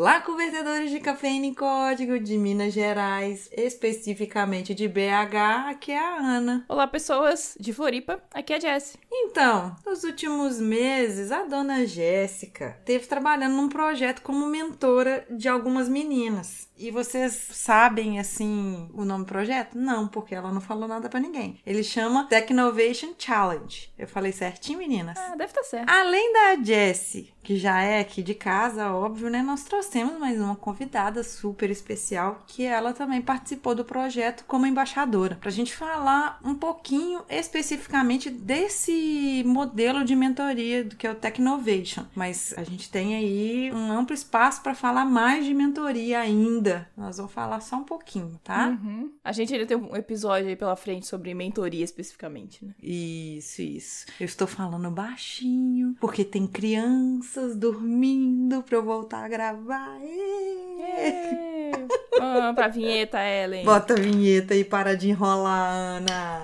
Olá, convertedores de cafeína em código de Minas Gerais, especificamente de BH, aqui é a Ana. Olá, pessoas de Floripa, aqui é a Jessie. Então, nos últimos meses, a dona Jéssica esteve trabalhando num projeto como mentora de algumas meninas. E vocês sabem, assim, o nome do projeto? Não, porque ela não falou nada para ninguém. Ele chama Technovation Challenge. Eu falei certinho, meninas? Ah, deve estar certo. Além da Jessie, que já é aqui de casa, óbvio, né? Nós trouxemos mais uma convidada super especial, que ela também participou do projeto como embaixadora, pra gente falar um pouquinho especificamente desse modelo de mentoria do que é o Technovation. Mas a gente tem aí um amplo espaço para falar mais de mentoria ainda. Nós vamos falar só um pouquinho, tá? Uhum. A gente ainda tem um episódio aí pela frente sobre mentoria especificamente, né? Isso, isso. Eu estou falando baixinho, porque tem crianças dormindo pra eu voltar a gravar. Ê! Vamos pra vinheta, Ellen. Bota a vinheta e para de enrolar, Ana.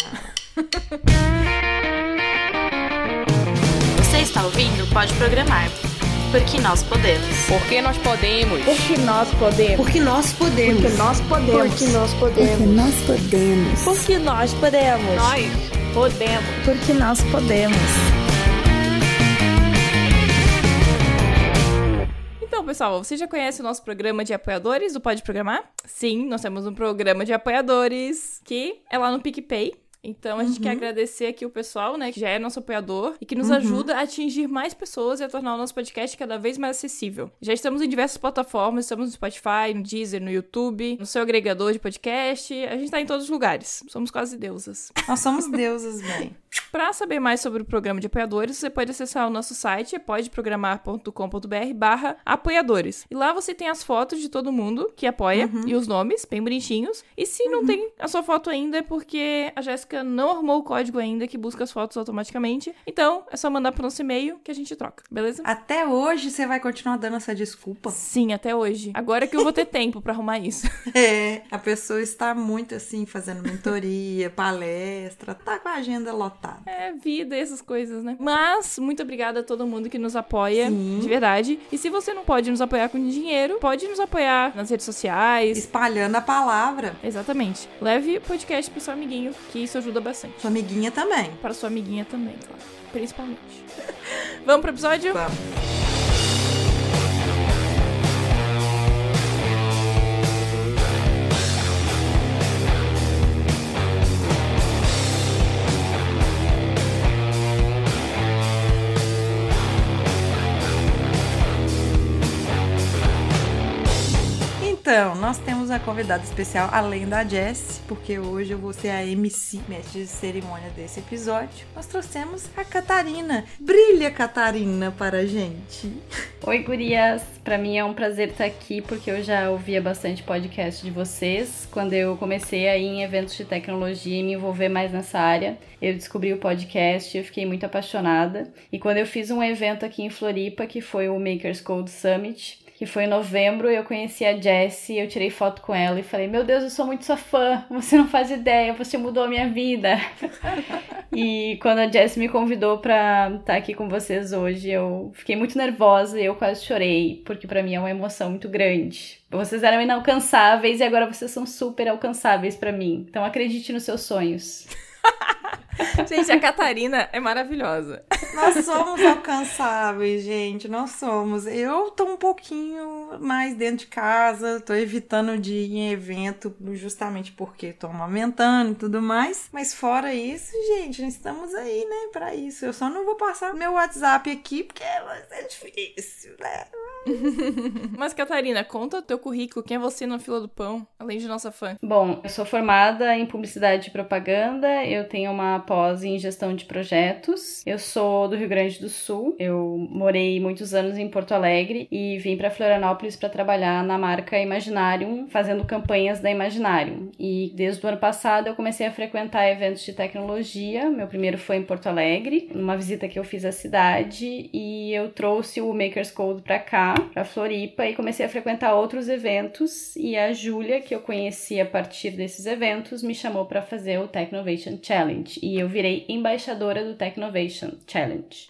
Você está ouvindo? Pode programar. Porque nós podemos. Porque nós podemos. Porque nós podemos. Porque nós podemos. Porque nós podemos. Porque nós podemos. Porque nós podemos. Nós podemos. Porque nós podemos. Então, pessoal, você já conhece o nosso programa de apoiadores do Pode Programar? Sim, nós temos um programa de apoiadores que é lá no PicPay então, a gente Uhum. quer agradecer aqui o pessoal, né, que já é nosso apoiador e que nos Uhum. ajuda a atingir mais pessoas e a tornar o nosso podcast cada vez mais acessível. Já estamos em diversas plataformas, estamos no Spotify, no Deezer, no YouTube, no seu agregador de podcast, a gente tá em todos os lugares. Somos quase deusas. Nós somos deusas, bem. Para saber mais sobre o programa de apoiadores, você pode acessar o nosso site, podeprogramar.com.br barra apoiadores. E lá você tem as fotos de todo mundo que apoia e os nomes, bem bonitinhos. E se não tem a sua foto ainda, é porque a Jéssica não arrumou o código ainda que busca as fotos automaticamente. Então, é só mandar pro nosso e-mail que a gente troca, beleza? Até hoje você vai continuar dando essa desculpa. Sim, até hoje. Agora que eu vou ter tempo pra arrumar isso. É, a pessoa está muito assim, fazendo mentoria, palestra, tá com a agenda lotada. É vida e essas coisas, né? Mas, muito obrigada a todo mundo que nos apoia, Sim. de verdade. E se você não pode nos apoiar com dinheiro, pode nos apoiar nas redes sociais. Espalhando a palavra. Exatamente. Leve podcast pro seu amiguinho, que isso ajuda bastante. Sua amiguinha também. Para sua amiguinha também, claro. Principalmente. Vamos pro episódio? Vamos. Então, nós temos uma convidada especial além da Jess, porque hoje eu vou ser a MC, mestre de cerimônia desse episódio. Nós trouxemos a Catarina. Brilha, Catarina, para a gente. Oi, gurias! Pra mim é um prazer estar aqui porque eu já ouvia bastante podcast de vocês. Quando eu comecei a ir em eventos de tecnologia e me envolver mais nessa área, eu descobri o podcast e fiquei muito apaixonada. E quando eu fiz um evento aqui em Floripa, que foi o Makers Code Summit, que foi em novembro, eu conheci a Jessie, eu tirei foto com ela e falei: Meu Deus, eu sou muito sua fã, você não faz ideia, você mudou a minha vida. e quando a Jessie me convidou pra estar aqui com vocês hoje, eu fiquei muito nervosa e eu quase chorei, porque pra mim é uma emoção muito grande. Vocês eram inalcançáveis e agora vocês são super alcançáveis pra mim. Então acredite nos seus sonhos. Gente, a Catarina é maravilhosa. Nós somos alcançáveis, gente. Nós somos. Eu tô um pouquinho mais dentro de casa, tô evitando de ir em evento justamente porque tô amamentando e tudo mais. Mas fora isso, gente, nós estamos aí, né, pra isso. Eu só não vou passar meu WhatsApp aqui porque vai ser difícil, né? Mas, Catarina, conta o teu currículo. Quem é você na fila do pão, além de nossa fã? Bom, eu sou formada em publicidade e propaganda, eu tenho uma pós em gestão de projetos. Eu sou do Rio Grande do Sul. Eu morei muitos anos em Porto Alegre e vim para Florianópolis para trabalhar na marca Imaginarium, fazendo campanhas da Imaginarium. E desde o ano passado eu comecei a frequentar eventos de tecnologia. Meu primeiro foi em Porto Alegre, numa visita que eu fiz à cidade, e eu trouxe o Makers Code para cá, para Floripa, e comecei a frequentar outros eventos. E a Júlia, que eu conheci a partir desses eventos, me chamou para fazer o Technovation Challenge. E e eu virei embaixadora do Technovation Challenge.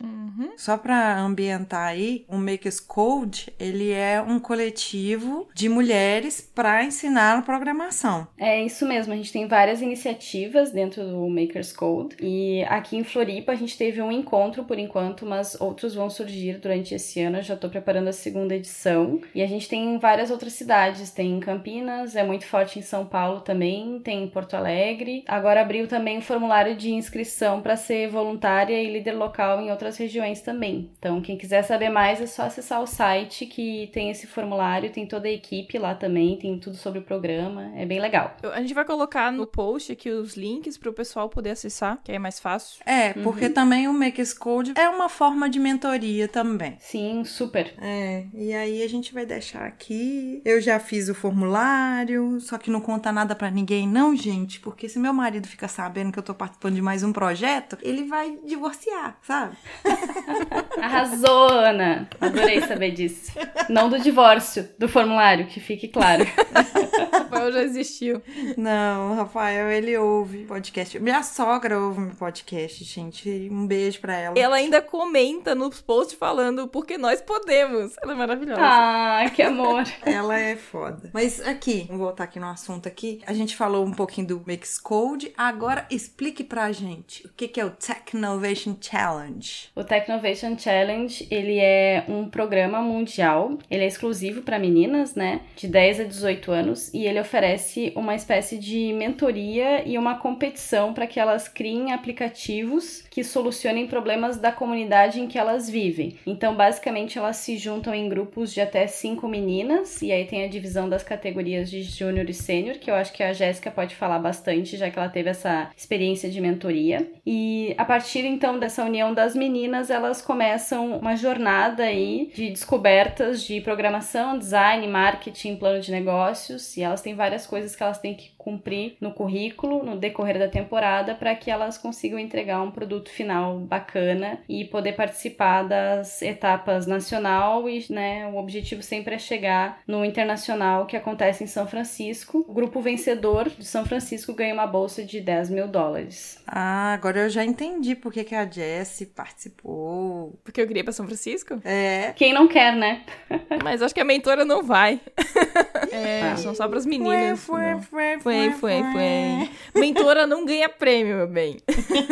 Só para ambientar aí, o Makers Code, ele é um coletivo de mulheres para ensinar programação. É isso mesmo, a gente tem várias iniciativas dentro do Makers Code e aqui em Floripa a gente teve um encontro por enquanto, mas outros vão surgir durante esse ano. Eu já estou preparando a segunda edição e a gente tem em várias outras cidades, tem em Campinas, é muito forte em São Paulo também, tem em Porto Alegre. Agora abriu também o formulário de inscrição para ser voluntária e líder local em outras regiões também. Então, quem quiser saber mais é só acessar o site que tem esse formulário, tem toda a equipe lá também, tem tudo sobre o programa, é bem legal. A gente vai colocar no post aqui os links pro pessoal poder acessar, que aí é mais fácil. É, porque também o Makers Code é uma forma de mentoria também. Sim, super. É, e aí a gente vai deixar aqui. Eu já fiz o formulário, só que não conta nada pra ninguém, não, gente, porque se meu marido ficar sabendo que eu tô participando de mais um projeto, ele vai divorciar, sabe? Arrasou, Ana! Adorei saber disso. Não do divórcio, do formulário, que fique claro. Rafael já existiu. Não, Rafael, ele ouve podcast. Minha sogra ouve meu podcast, gente. Um beijo pra ela. Ela ainda comenta nos posts falando porque nós podemos. Ela é maravilhosa. Ah, que amor. Ela é foda. Mas aqui, vamos voltar aqui no assunto aqui. A gente falou um pouquinho do Mix Code. Agora explique pra gente o que que é o Technovation Challenge. O Technovation Challenge, ele é um programa mundial, ele é exclusivo para meninas, né, de 10 a 18 anos, e ele oferece uma espécie de mentoria e uma competição para que elas criem aplicativos que solucionem problemas da comunidade em que elas vivem. Então, basicamente, elas se juntam em grupos de até cinco meninas, e aí tem a divisão das categorias de júnior e sênior, que eu acho que a Jéssica pode falar bastante, já que ela teve essa experiência de mentoria. E a partir então dessa união das meninas, elas começam uma jornada aí de descobertas de programação, design, marketing, plano de negócios, e elas têm várias coisas que elas têm que cumprir no currículo no decorrer da temporada para que elas consigam entregar um produto final bacana e poder participar das etapas nacional e, né, o objetivo sempre é chegar no internacional que acontece em São Francisco. O grupo vencedor de São Francisco ganha uma bolsa de 10 mil dólares. Ah, agora eu já entendi por que, que a Jessie participou. Porque eu queria ir pra São Francisco? É. Quem não quer, né? Mas acho que a mentora não vai. É. São só pras meninas. Foi, não. foi, Foi, foi, foi. Mentora não ganha prêmio, meu bem.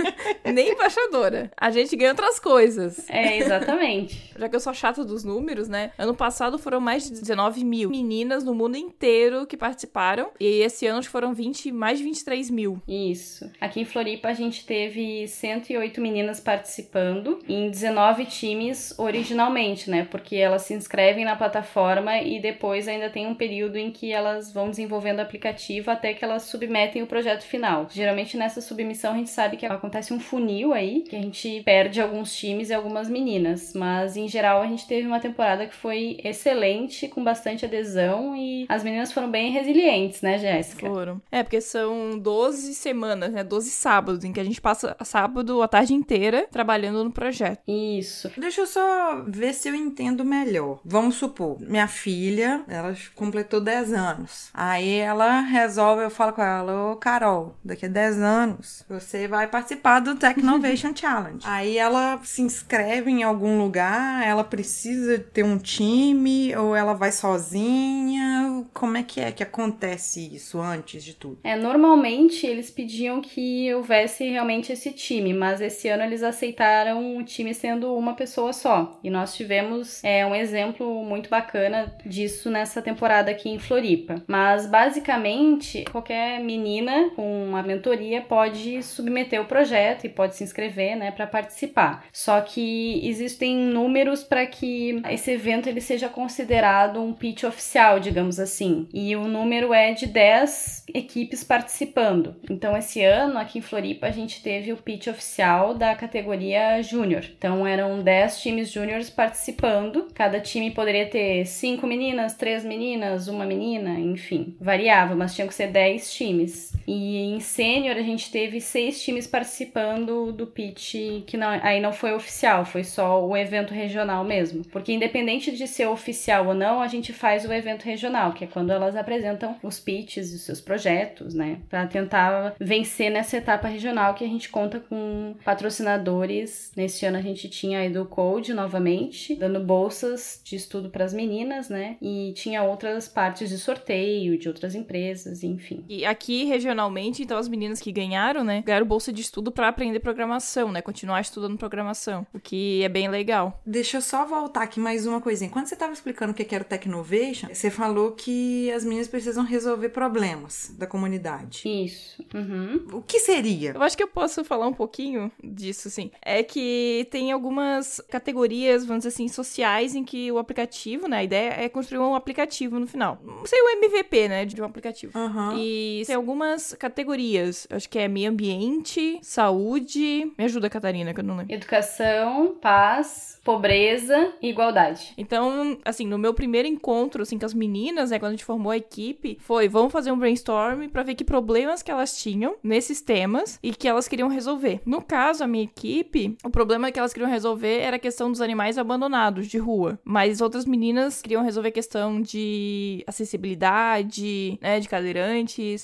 Nem embaixadora. A gente ganha outras coisas. É, exatamente. Já que eu sou chata dos números, né? Ano passado foram mais de 19 mil meninas no mundo inteiro que participaram. E esse ano foram 20, mais de 23 mil. Isso. Aqui em Floripa a gente teve 108 meninas participando em 19 times originalmente, né? Porque elas se inscrevem na plataforma e depois ainda tem um período em que elas vão desenvolvendo o aplicativo até que elas submetem o projeto final. Geralmente nessa submissão a gente sabe que acontece um funil aí, que a gente perde alguns times e algumas meninas, mas em geral a gente teve uma temporada que foi excelente, com bastante adesão e as meninas foram bem resilientes, né, Jéssica? Foram. É, porque são 12 semanas, né? 12 sábados, em que a gente passa sábado a tarde inteira trabalhando no projeto. Isso. Deixa eu só ver se eu entendo melhor. Vamos supor, minha filha, ela completou 10 anos. Aí ela resolve, eu falo com ela, ô Carol, daqui a 10 anos você vai participar do Technovation Challenge. Aí ela se inscreve em algum lugar, ela precisa ter um time ou ela vai sozinha? Como é que é que acontece isso antes de tudo? É, normalmente eles pediam que houvesse realmente esse time, mas esse ano eles aceitaram o time sendo uma pessoa só. E nós tivemos é, um exemplo muito bacana disso nessa temporada aqui em Floripa. Mas basicamente, qualquer menina com uma mentoria pode submeter o projeto e pode se inscrever, né, para participar. Só que existem números para que esse evento ele seja considerado um pitch oficial, digamos assim. E o número é de 10 equipes participando. Então, esse ano, aqui em Floripa, a gente teve o pitch oficial da categoria Júnior. Então, eram 10 times júniores participando. Cada time poderia ter 5 meninas, 3 meninas, uma menina, enfim, variava, mas tinham que ser 10 times. E em sênior, a gente teve 6 times participando do pitch, que não, aí não foi oficial, foi só o evento regional mesmo. Porque, independente de ser oficial ou não, a gente faz o evento regional. que é quando elas apresentam os pitches e os seus projetos, né? Para tentar vencer nessa etapa regional que a gente conta com patrocinadores. Nesse ano a gente tinha a EduCode novamente, dando bolsas de estudo para as meninas, né? E tinha outras partes de sorteio de outras empresas, enfim. E aqui regionalmente, então as meninas que ganharam, né, ganharam bolsa de estudo para aprender programação, né, continuar estudando programação, o que é bem legal. Deixa eu só voltar aqui mais uma coisinha. Quando você estava explicando o que era o Technovation, você falou que as meninas precisam resolver problemas da comunidade. Isso. Uhum. O que seria? Eu acho que eu posso falar um pouquinho disso, assim. É que tem algumas categorias, vamos dizer assim, sociais em que o aplicativo, né, a ideia é construir um aplicativo no final. Não sei o MVP, né, de um aplicativo. E tem algumas categorias. Acho que é meio ambiente, saúde. Me ajuda, Catarina, que eu não lembro. Educação, paz, pobreza e igualdade. Então, assim, no meu primeiro encontro, assim, com as meninas, né, quando a gente formou a equipe, foi, vamos fazer um brainstorm pra ver que problemas que elas tinham nesses temas e que elas queriam resolver. No caso, a minha equipe, o problema que elas queriam resolver era a questão dos animais abandonados de rua. Mas outras meninas queriam resolver a questão de acessibilidade, né, de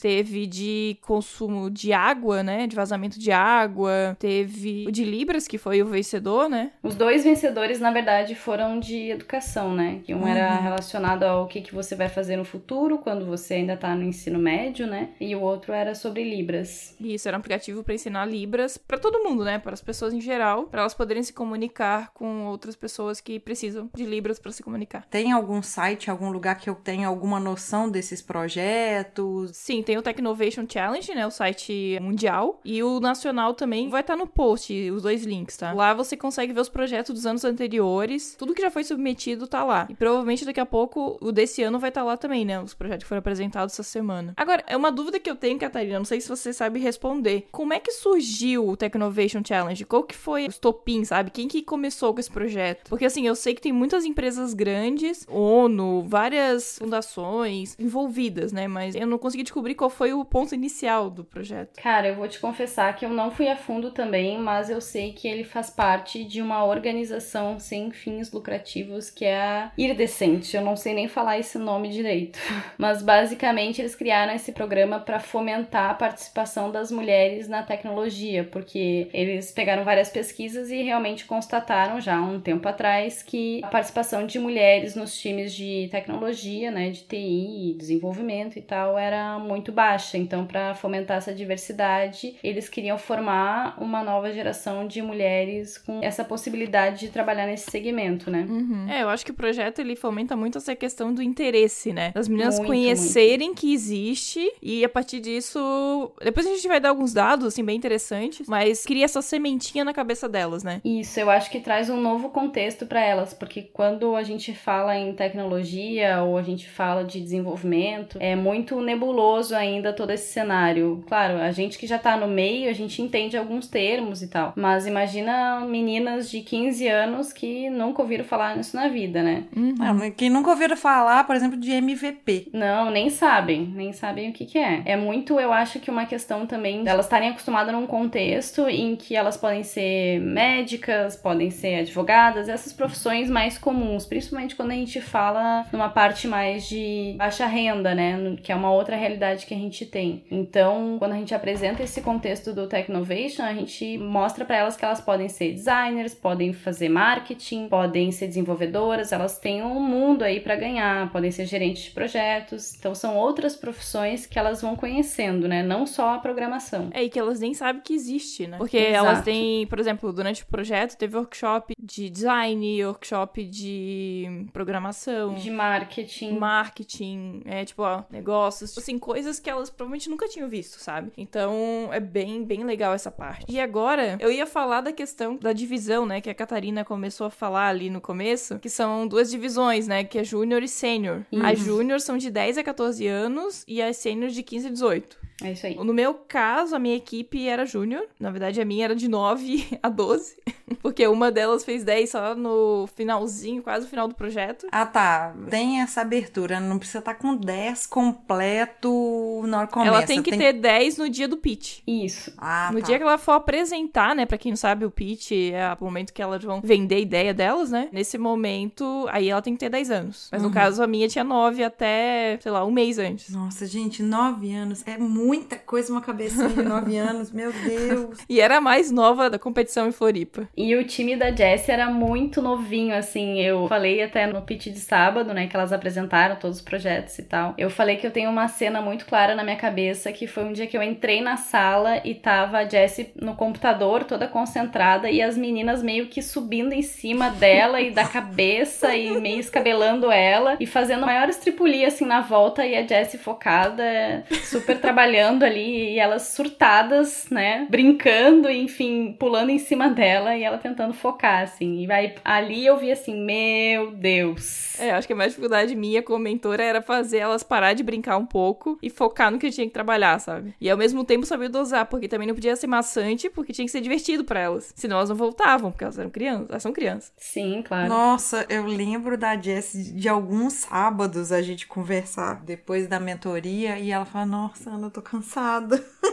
teve de consumo de água, né, de vazamento de água, teve o de Libras, que foi o vencedor, né? Os dois vencedores, na verdade, foram de educação, né? Que um era relacionado ao que, que você vai fazer no futuro, quando você ainda tá no ensino médio, né? E o outro era sobre Libras. Isso era um aplicativo para ensinar Libras para todo mundo, né? Para as pessoas em geral, para elas poderem se comunicar com outras pessoas que precisam de Libras para se comunicar. Tem algum site, algum lugar que eu tenha alguma noção desses projetos? Sim, tem o Technovation Challenge, né? O site mundial. E o nacional também vai estar no post, os dois links, tá? Lá você consegue ver os projetos dos anos anteriores. Tudo que já foi submetido tá lá. E provavelmente daqui a pouco o desse ano vai estar lá também, né? Os projetos que foram apresentados essa semana. Agora, é uma dúvida que eu tenho, Catarina. Não sei se você sabe responder. Como é que surgiu o Technovation Challenge? Qual que foi os topins, sabe? Quem que começou com esse projeto? Porque assim, eu sei que tem muitas empresas grandes, ONU, várias fundações envolvidas, né? Mas eu não consegui descobrir qual foi o ponto inicial do projeto. Cara, eu vou te confessar que eu não fui a fundo também, mas eu sei que ele faz parte de uma organização sem fins lucrativos que é a Irdecente. Eu não sei nem falar esse nome direito. Mas basicamente eles criaram esse programa para fomentar a participação das mulheres na tecnologia, porque eles pegaram várias pesquisas e realmente constataram já há um tempo atrás que a participação de mulheres nos times de tecnologia, né, de TI, desenvolvimento e tal, era muito baixa. Então, para fomentar essa diversidade, eles queriam formar uma nova geração de mulheres com essa possibilidade de trabalhar nesse segmento, né? É, eu acho que o projeto ele fomenta muito essa questão do interesse, né? Das meninas Muito, conhecerem que existe e a partir disso, depois a gente vai dar alguns dados assim bem interessantes, mas cria essa sementinha na cabeça delas, né? Isso, eu acho que traz um novo contexto para elas, porque quando a gente fala em tecnologia ou a gente fala de desenvolvimento, é muito nebuloso ainda todo esse cenário. Claro, a gente que já tá no meio, a gente entende alguns termos e tal, mas imagina meninas de 15 anos que nunca ouviram falar nisso na vida, né? Ah, quem nunca ouviram falar, por exemplo, de MVP? Não, nem sabem, nem sabem o que que é. É muito, eu acho que uma questão também delas estarem acostumadas num contexto em que elas podem ser médicas, podem ser advogadas, essas profissões mais comuns, principalmente quando a gente fala numa parte mais de baixa renda, né, que é uma outra realidade que a gente tem. Então, quando a gente apresenta esse contexto do Technovation, a gente mostra para elas que elas podem ser designers, podem fazer marketing, podem ser desenvolvedoras, elas têm um mundo aí para ganhar, podem ser gerentes de projetos. Então, são outras profissões que elas vão conhecendo, né? Não só a programação. É, e que elas nem sabem que existe, né? Porque Exato. elas têm, por exemplo, durante o projeto teve workshop de design, workshop de programação, De marketing. marketing, é tipo, ó, negócios, assim, coisas que elas provavelmente nunca tinham visto, sabe? Então, é bem, bem legal essa parte. E agora, eu ia falar da questão da divisão, né, que a Catarina começou a falar ali no começo, que são duas divisões, né, que é júnior e sênior. As júnior são de 10 a 14 anos e as sênior de 15 a 18. É isso aí. No meu caso, a minha equipe era júnior. Na verdade, a minha era de 9 a 12. Porque uma delas fez 10 só no finalzinho, quase no final do projeto. Ah, tá. Tem essa abertura. Não precisa estar com 10 completo hora que começa. Ela tem que ter 10 no dia do pitch. Isso. Ah, No tá. dia que ela for apresentar, né? Pra quem não sabe, o pitch é o momento que elas vão vender a ideia delas, né? Nesse momento, aí ela tem que ter 10 anos. Mas Uhum. no caso, a minha tinha 9 até, sei lá, um mês antes. Nossa, gente, 9 anos. É muita coisa uma cabecinha de 9 anos. Meu Deus. E era a mais nova da competição em Floripa. E o time da Jessie era muito novinho, assim. Eu falei até no pitch de sábado, né, que elas apresentaram todos os projetos e tal. Eu falei que eu tenho uma cena muito clara na minha cabeça, que foi um dia que eu entrei na sala e tava a Jessie no computador, toda concentrada, e as meninas meio que subindo em cima dela e da cabeça e meio escabelando ela e fazendo maior estripulia assim na volta e a Jessie focada, super trabalhando ali e elas surtadas, né, brincando, enfim, pulando em cima dela e ela tentando focar assim. E vai ali eu vi assim, meu Deus. É, acho que a mais dificuldade minha como mentora era fazer elas parar de brincar um pouco e focar no que tinha que trabalhar, sabe? E ao mesmo tempo saber dosar, porque também não podia ser maçante, porque tinha que ser divertido pra elas. Senão elas não voltavam, porque elas eram crianças, elas são crianças. Sim, claro. Nossa, eu lembro da Jess de alguns sábados a gente conversar depois da mentoria e ela fala: Nossa, Ana, eu tô cansada.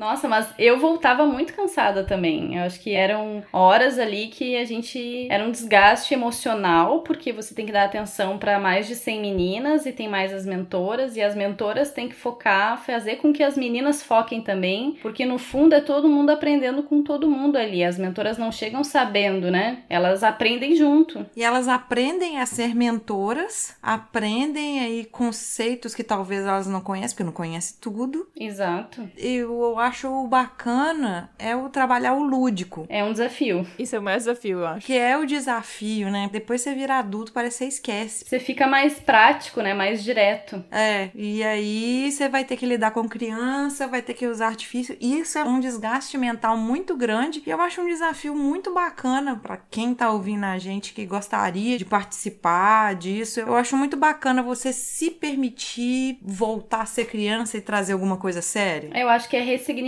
Nossa, mas eu voltava muito cansada também. Eu acho que eram horas ali que a gente. Era um desgaste emocional, porque você tem que dar atenção para mais de 100 meninas e tem mais as mentoras, e as mentoras têm que focar, fazer com que as meninas foquem também, porque no fundo é todo mundo aprendendo com todo mundo ali. As mentoras não chegam sabendo, né? Elas aprendem junto. E elas aprendem a ser mentoras, aprendem aí conceitos que talvez elas não conhecem, porque não conhecem tudo. Exato. Eu acho bacana é o trabalhar o lúdico. É um desafio. Isso é o maior desafio, eu acho. Que é o desafio, né? Depois você vira adulto, parece que você esquece. Você fica mais prático, né? Mais direto. É, e aí você vai ter que lidar com criança, vai ter que usar artifício. Isso é um desgaste mental muito grande e eu acho um desafio muito bacana para quem tá ouvindo a gente que gostaria de participar disso. Eu acho muito bacana você se permitir voltar a ser criança e trazer alguma coisa séria. Eu acho que é ressignificar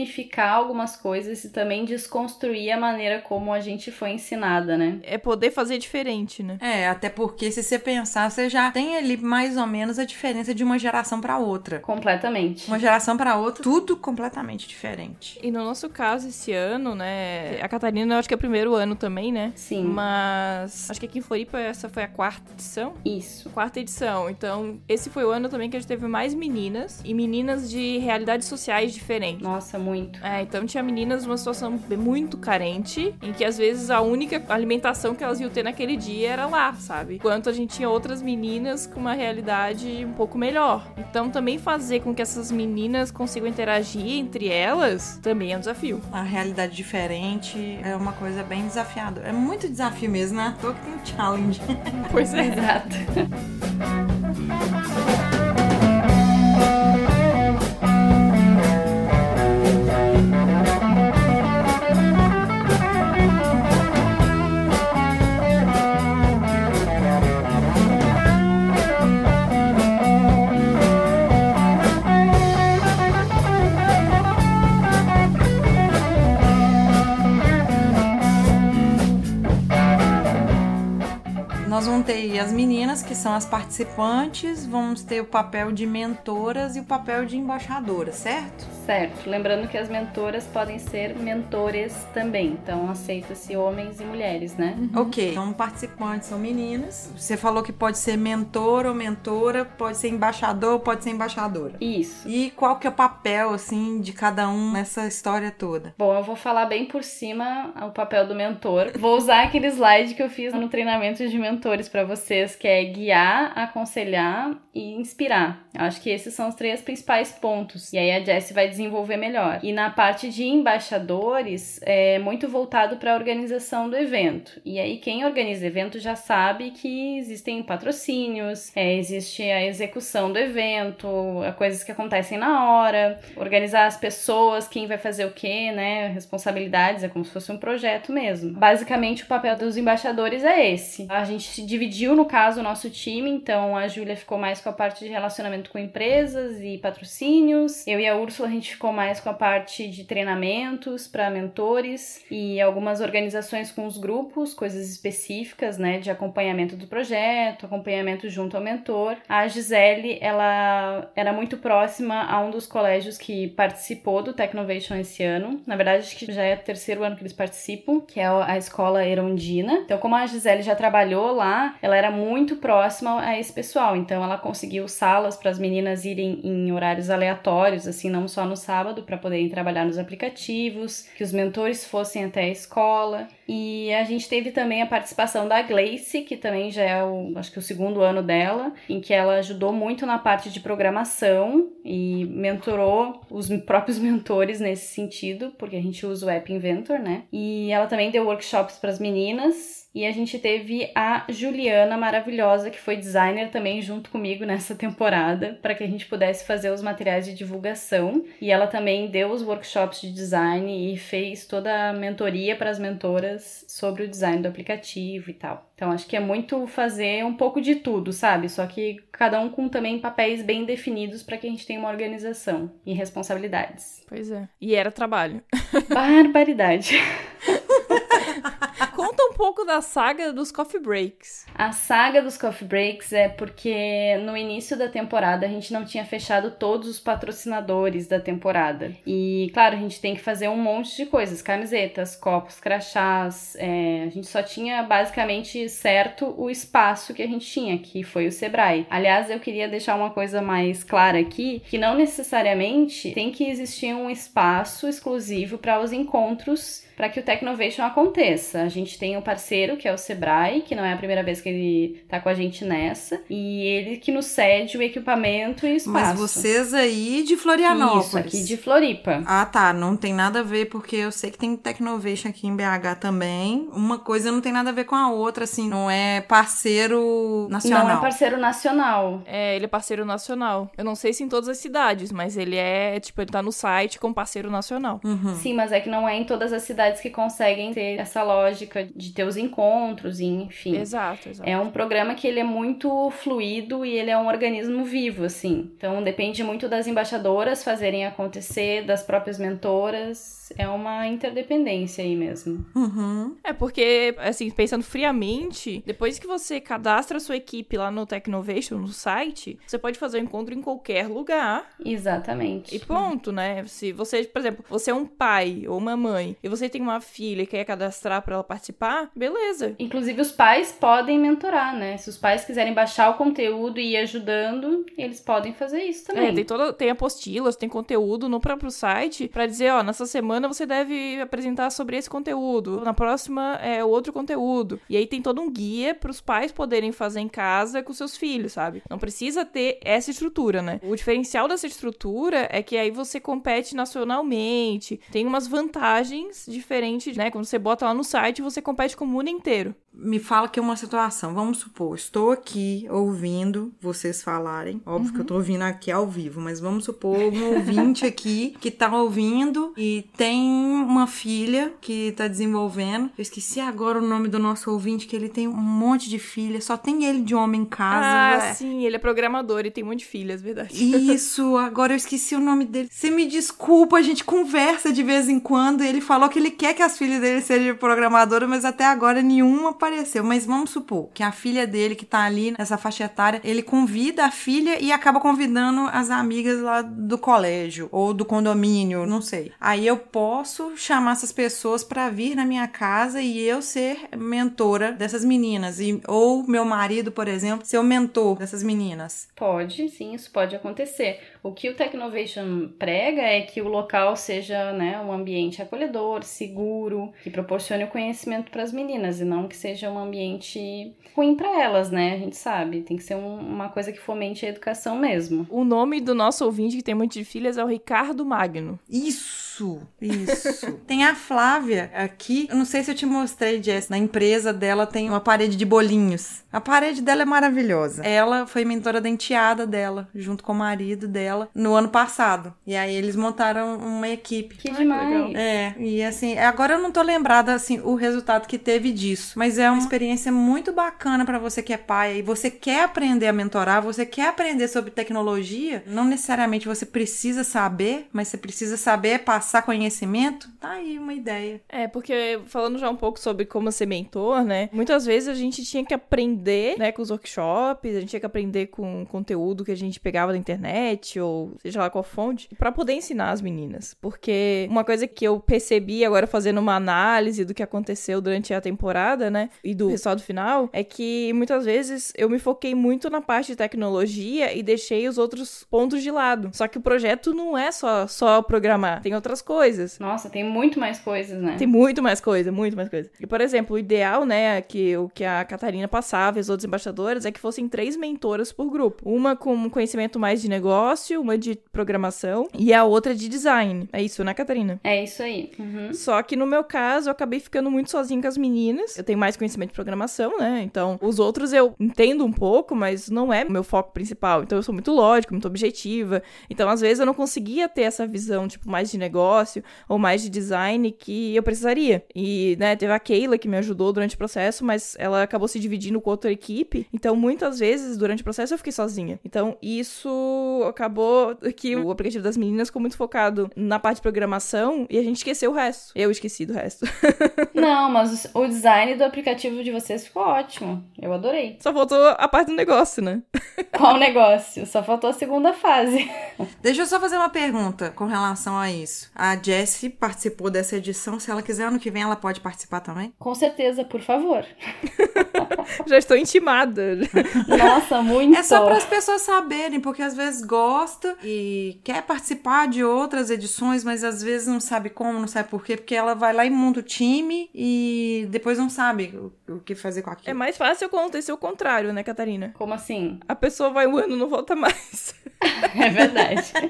algumas coisas e também desconstruir a maneira como a gente foi ensinada, né? É poder fazer diferente, né? É, até porque se você pensar, você já tem ali mais ou menos a diferença de uma geração para outra. Completamente. Uma geração para outra, tudo completamente diferente. E no nosso caso, esse ano, né? A Catarina, eu acho que é o primeiro ano também, né? Sim. Mas acho que aqui em Floripa essa foi a quarta edição. Isso. Quarta edição. Então, esse foi o ano também que a gente teve mais meninas. E meninas de realidades sociais diferentes. Nossa, muito. É, então tinha meninas numa situação muito carente, em que às vezes a única alimentação que elas iam ter naquele dia era lá, sabe? Enquanto a gente tinha outras meninas com uma realidade um pouco melhor. Então também fazer com que essas meninas consigam interagir entre elas também é um desafio. A realidade diferente é uma coisa bem desafiadora. É muito desafio mesmo, né? Toa que tem um challenge. Pois é. Exato. Nós vamos ter as meninas, que são as participantes, vamos ter o papel de mentoras e o papel de embaixadoras, certo? Certo. Lembrando que as mentoras podem ser mentores também. Então, aceita-se homens e mulheres, né? Ok. Então, participantes são meninas. Você falou que pode ser mentor ou mentora, pode ser embaixador ou pode ser embaixadora. Isso. E qual que é o papel, assim, de cada um nessa história toda? Bom, eu vou falar bem por cima o papel do mentor. Vou usar aquele slide que eu fiz no treinamento de mentores para vocês, que é guiar, aconselhar e inspirar. Eu acho que esses são os três principais pontos. E aí a Jessie vai desenvolver melhor. E na parte de embaixadores, é muito voltado para a organização do evento. E aí quem organiza evento já sabe que existem patrocínios, é, existe a execução do evento, coisas que acontecem na hora, organizar as pessoas, quem vai fazer o quê, né? Responsabilidades, é como se fosse um projeto mesmo. Basicamente, o papel dos embaixadores é esse. A gente se dividiu, no caso, o nosso time, então a Júlia ficou mais com a parte de relacionamento com empresas e patrocínios. Eu e a Úrsula, a gente gente ficou mais com a parte de treinamentos para mentores e algumas organizações com os grupos, coisas específicas, né, de acompanhamento do projeto, acompanhamento junto ao mentor. A Gisele, ela era muito próxima a um dos colégios que participou do Technovation esse ano. Na verdade, acho que já é o terceiro ano que eles participam, que é a escola Erondina. Então, como a Gisele já trabalhou lá, ela era muito próxima a esse pessoal. Então, ela conseguiu salas para as meninas irem em horários aleatórios, assim, não só no sábado, para poderem trabalhar nos aplicativos, que os mentores fossem até a escola. E a gente teve também a participação da Gleice, que também já é o, acho que o segundo ano dela, em que ela ajudou muito na parte de programação e mentorou os próprios mentores nesse sentido, porque a gente usa o App Inventor, né? E ela também deu workshops para as meninas e a gente teve a Juliana maravilhosa, que foi designer também junto comigo nessa temporada, para que a gente pudesse fazer os materiais de divulgação. E ela também deu os workshops de design e fez toda a mentoria para as mentoras sobre o design do aplicativo e tal. Então acho que é muito fazer um pouco de tudo, sabe? Só que cada um com também papéis bem definidos para que a gente tenha uma organização e responsabilidades. Pois é. E era trabalho. Barbaridade. Conta um pouco da saga dos coffee breaks. A saga dos coffee breaks é porque no início da temporada a gente não tinha fechado todos os patrocinadores da temporada. E claro, a gente tem que fazer um monte de coisas: camisetas, copos, crachás. É, a gente só tinha basicamente certo o espaço que a gente tinha, que foi o Sebrae. Aliás, eu queria deixar uma coisa mais clara aqui: que não necessariamente tem que existir um espaço exclusivo para os encontros para que o Technovation aconteça. A gente tem um parceiro que é o Sebrae, que não é a primeira vez que ele tá com a gente nessa, e ele que nos cede o equipamento e o espaço. Mas vocês aí de Florianópolis. Isso, aqui de Floripa. Ah, tá. Não tem nada a ver, porque eu sei que tem Technovation aqui em BH também. Uma coisa não tem nada a ver com a outra, assim. Não é parceiro nacional. Não é parceiro nacional. É, ele é parceiro nacional. Eu não sei se em todas as cidades, mas ele é, tipo, ele tá no site como parceiro nacional. Uhum. Sim, mas é que não é em todas as cidades que conseguem ter essa lógica de ter os encontros, e enfim. Exato, exato. É um programa que ele é muito fluido e ele é um organismo vivo, assim. Então depende muito das embaixadoras fazerem acontecer, das próprias mentoras. É uma interdependência aí mesmo. Uhum. É porque, assim, pensando friamente, depois que você cadastra a sua equipe lá no Technovation, no site, você pode fazer o encontro em qualquer lugar. Exatamente. E ponto, né? Se você, por exemplo, você é um pai ou uma mãe e você tem uma filha e quer cadastrar para ela participar, beleza. Inclusive os pais podem mentorar, né? Se os pais quiserem baixar o conteúdo e ir ajudando, eles podem fazer isso também. É, tem toda tem apostilas, tem conteúdo no próprio site para dizer, ó, nessa semana você deve apresentar sobre esse conteúdo, na próxima é outro conteúdo. E aí tem todo um guia para os pais poderem fazer em casa com seus filhos, sabe? Não precisa ter essa estrutura, né? O diferencial dessa estrutura é que aí você compete nacionalmente, tem umas vantagens diferentes, né? Quando você bota lá no site, você compete com o mundo inteiro. Me fala que é uma situação. Vamos supor, estou aqui ouvindo vocês falarem. Óbvio que eu tô ouvindo aqui ao vivo, mas vamos supor um ouvinte aqui que tá ouvindo e tem uma filha que tá desenvolvendo. Eu esqueci agora o nome do nosso ouvinte, que ele tem um monte de filha, só tem ele de homem em casa. Ah, velho. sim, ele é programador e tem um monte de filhas, verdade. Isso, agora eu esqueci o nome dele. Você me desculpa, a gente conversa de vez em quando. Ele falou que ele quer que as filhas dele sejam programadoras, mas até agora nenhuma apareceu. Mas vamos supor que a filha dele, que tá ali nessa faixa etária, ele convida a filha e acaba convidando as amigas lá do colégio ou do condomínio, não sei. Aí eu posso chamar essas pessoas pra vir na minha casa e eu ser mentora dessas meninas. E, ou meu marido, por exemplo, ser o mentor dessas meninas. Pode, sim, isso pode acontecer. O que o Technovation prega é que o local seja né, um ambiente acolhedor, seguro, que proporcione o conhecimento para as meninas e não que seja um ambiente ruim para elas, né? A gente sabe. Tem que ser um- uma coisa que fomente a educação mesmo. O nome do nosso ouvinte que tem um monte de filhas é o Ricardo Magno. Isso! Isso, isso. tem a Flávia aqui. Eu não sei se eu te mostrei, Jess. Na empresa dela tem uma parede de bolinhos. A parede dela é maravilhosa. Ela foi mentora da enteada dela, junto com o marido dela, no ano passado. E aí eles montaram uma equipe. Que Ai, demais. que. É, e assim, agora eu não tô lembrada assim o resultado que teve disso, mas é uma experiência muito bacana pra você que é pai e você quer aprender a mentorar, você quer aprender sobre tecnologia, não necessariamente você precisa saber, mas você precisa saber passar conhecimento. Tá aí uma ideia. É, porque falando já um pouco sobre como ser mentor, né? Muitas vezes a gente tinha que aprender, né, com os workshops, a gente tinha que aprender com conteúdo que a gente pegava da internet ou seja lá qual fonte, pra poder ensinar as meninas. Porque uma coisa que eu percebi agora fazendo uma análise do que aconteceu durante a temporada, né, e do resultado final, é que muitas vezes eu me foquei muito na parte de tecnologia e deixei os outros pontos de lado. Só que o projeto não é só só programar, tem outras coisas. Nossa, tem muito mais coisas, né? Tem muito mais coisa, muito mais coisa. E, por exemplo, o ideal, né, que o que a Catarina passava e os outros embaixadores é que fossem três mentoras por grupo. Uma com conhecimento mais de negócio, uma de programação e a outra de design. É isso, né, Catarina? É isso aí. Uhum. Só que no meu caso, eu acabei ficando muito sozinha com as meninas. Eu tenho mais conhecimento de programação, né? Então, os outros eu entendo um pouco, mas não é o meu foco principal. Então, eu sou muito lógica, muito objetiva. Então, às vezes, eu não conseguia ter essa visão, tipo, mais de negócio ou mais de design que eu precisaria. E, né, teve a Keila que me ajudou durante o processo, mas ela acabou se dividindo com outra equipe. Então, muitas vezes, durante o processo, eu fiquei sozinha. Então, isso acabou que o aplicativo das meninas ficou muito focado na parte de programação e a gente esqueceu o resto. Eu esqueci do resto. Não, mas o design do aplicativo de vocês ficou ótimo. Eu adorei. Só faltou a parte do negócio, né? Qual negócio? Só faltou a segunda fase. Deixa eu só fazer uma pergunta com relação a isso. A Jessie participou dessa edição. Se ela quiser, ano que vem ela pode participar também? Com certeza, por favor. Já estou intimada. Nossa, muito. É só para as pessoas saberem, porque às vezes gosta e quer participar de outras edições, mas às vezes não sabe como, não sabe por quê, porque ela vai lá e monta o time e depois não sabe o, o que fazer com É aquilo. mais fácil acontecer o contrário, né, Catarina? Como assim? A pessoa vai um ano e não volta mais. É verdade.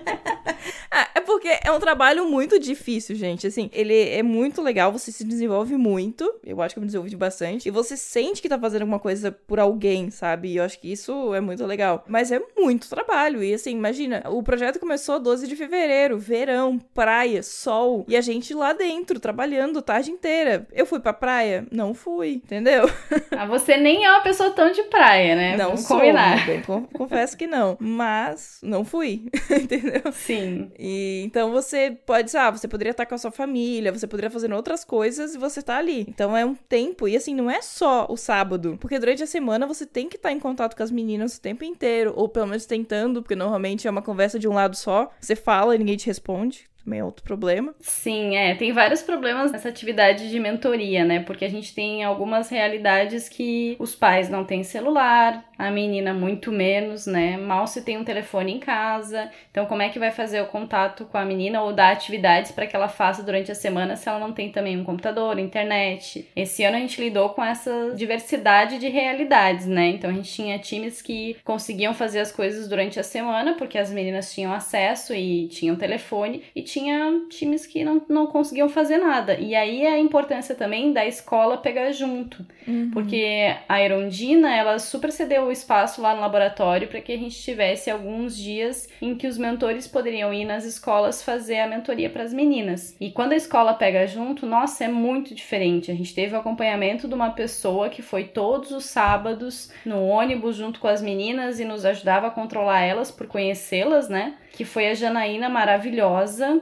Ah, é porque é um trabalho muito difícil, gente. Assim, ele é muito legal, você se desenvolve muito. Eu acho que eu me desenvolvi bastante. E você sente que tá fazendo alguma coisa por alguém, sabe? E eu acho que isso é muito legal. Mas é muito trabalho. E assim, imagina, o projeto começou 12 de fevereiro, verão, praia, sol. E a gente lá dentro, trabalhando a tarde inteira. Eu fui pra praia? Não fui, entendeu? Ah, você nem é uma pessoa tão de praia, né? Não Vamos sou, combinar. bem, confesso que não. Mas não fui, entendeu? Sim. E então você pode, ah, você poderia estar com a sua família, você poderia fazer outras coisas e você tá ali. Então é um tempo, e assim, não é só o sábado, porque durante a semana você tem que estar em contato com as meninas o tempo inteiro, ou pelo menos tentando, porque normalmente é uma conversa de um lado só, você fala e ninguém te responde. Também é outro problema. Sim, é. Tem vários problemas nessa atividade de mentoria, né? Porque a gente tem algumas realidades que os pais não têm celular, a menina muito menos, né? Mal se tem um telefone em casa. Então, como é que vai fazer o contato com a menina ou dar atividades para que ela faça durante a semana se ela não tem também um computador, internet? Esse ano a gente lidou com essa diversidade de realidades, né? Então, a gente tinha times que conseguiam fazer as coisas durante a semana porque as meninas tinham acesso e tinham telefone e tinha times que não, não conseguiam fazer nada. E aí é a importância também da escola pegar junto. Porque a Erondina, ela super cedeu o espaço lá no laboratório para que a gente tivesse alguns dias em que os mentores poderiam ir nas escolas fazer a mentoria para as meninas. E quando a escola pega junto, nossa, é muito diferente. A gente teve o acompanhamento de uma pessoa que foi todos os sábados no ônibus junto com as meninas e nos ajudava a controlar elas por conhecê-las, né? que foi a Janaína maravilhosa,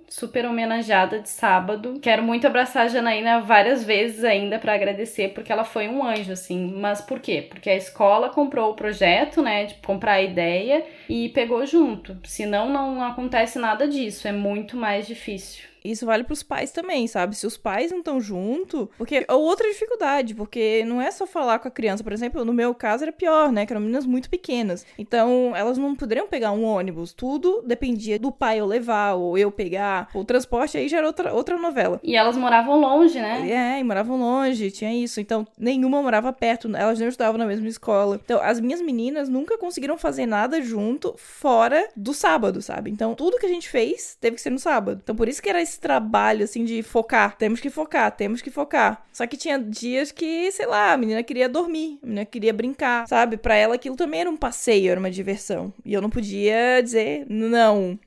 super homenageada de sábado. Quero muito abraçar a Janaína várias vezes ainda para agradecer, porque ela foi um anjo, assim. Mas por quê? Porque a escola comprou o projeto, né, de comprar a ideia e pegou junto. Senão não acontece nada disso, é muito mais difícil. Isso vale pros pais também, sabe? Se os pais não estão junto, porque é outra dificuldade, porque não é só falar com a criança, por exemplo, no meu caso era pior, né? Que eram meninas muito pequenas. Então, elas não poderiam pegar um ônibus, tudo dependia do pai eu levar ou eu pegar. O transporte aí já era outra, outra novela. E elas moravam longe, né? É, e moravam longe, tinha isso. Então, nenhuma morava perto, elas não estudavam na mesma escola. Então, as minhas meninas nunca conseguiram fazer nada junto fora do sábado, sabe? Então, tudo que a gente fez teve que ser no sábado. Então, por isso que era esse trabalho, assim, de focar. Temos que focar, temos que focar. Só que tinha dias que, sei lá, a menina queria dormir, a menina queria brincar, sabe? Pra ela aquilo também era um passeio, era uma diversão. E eu não podia dizer não.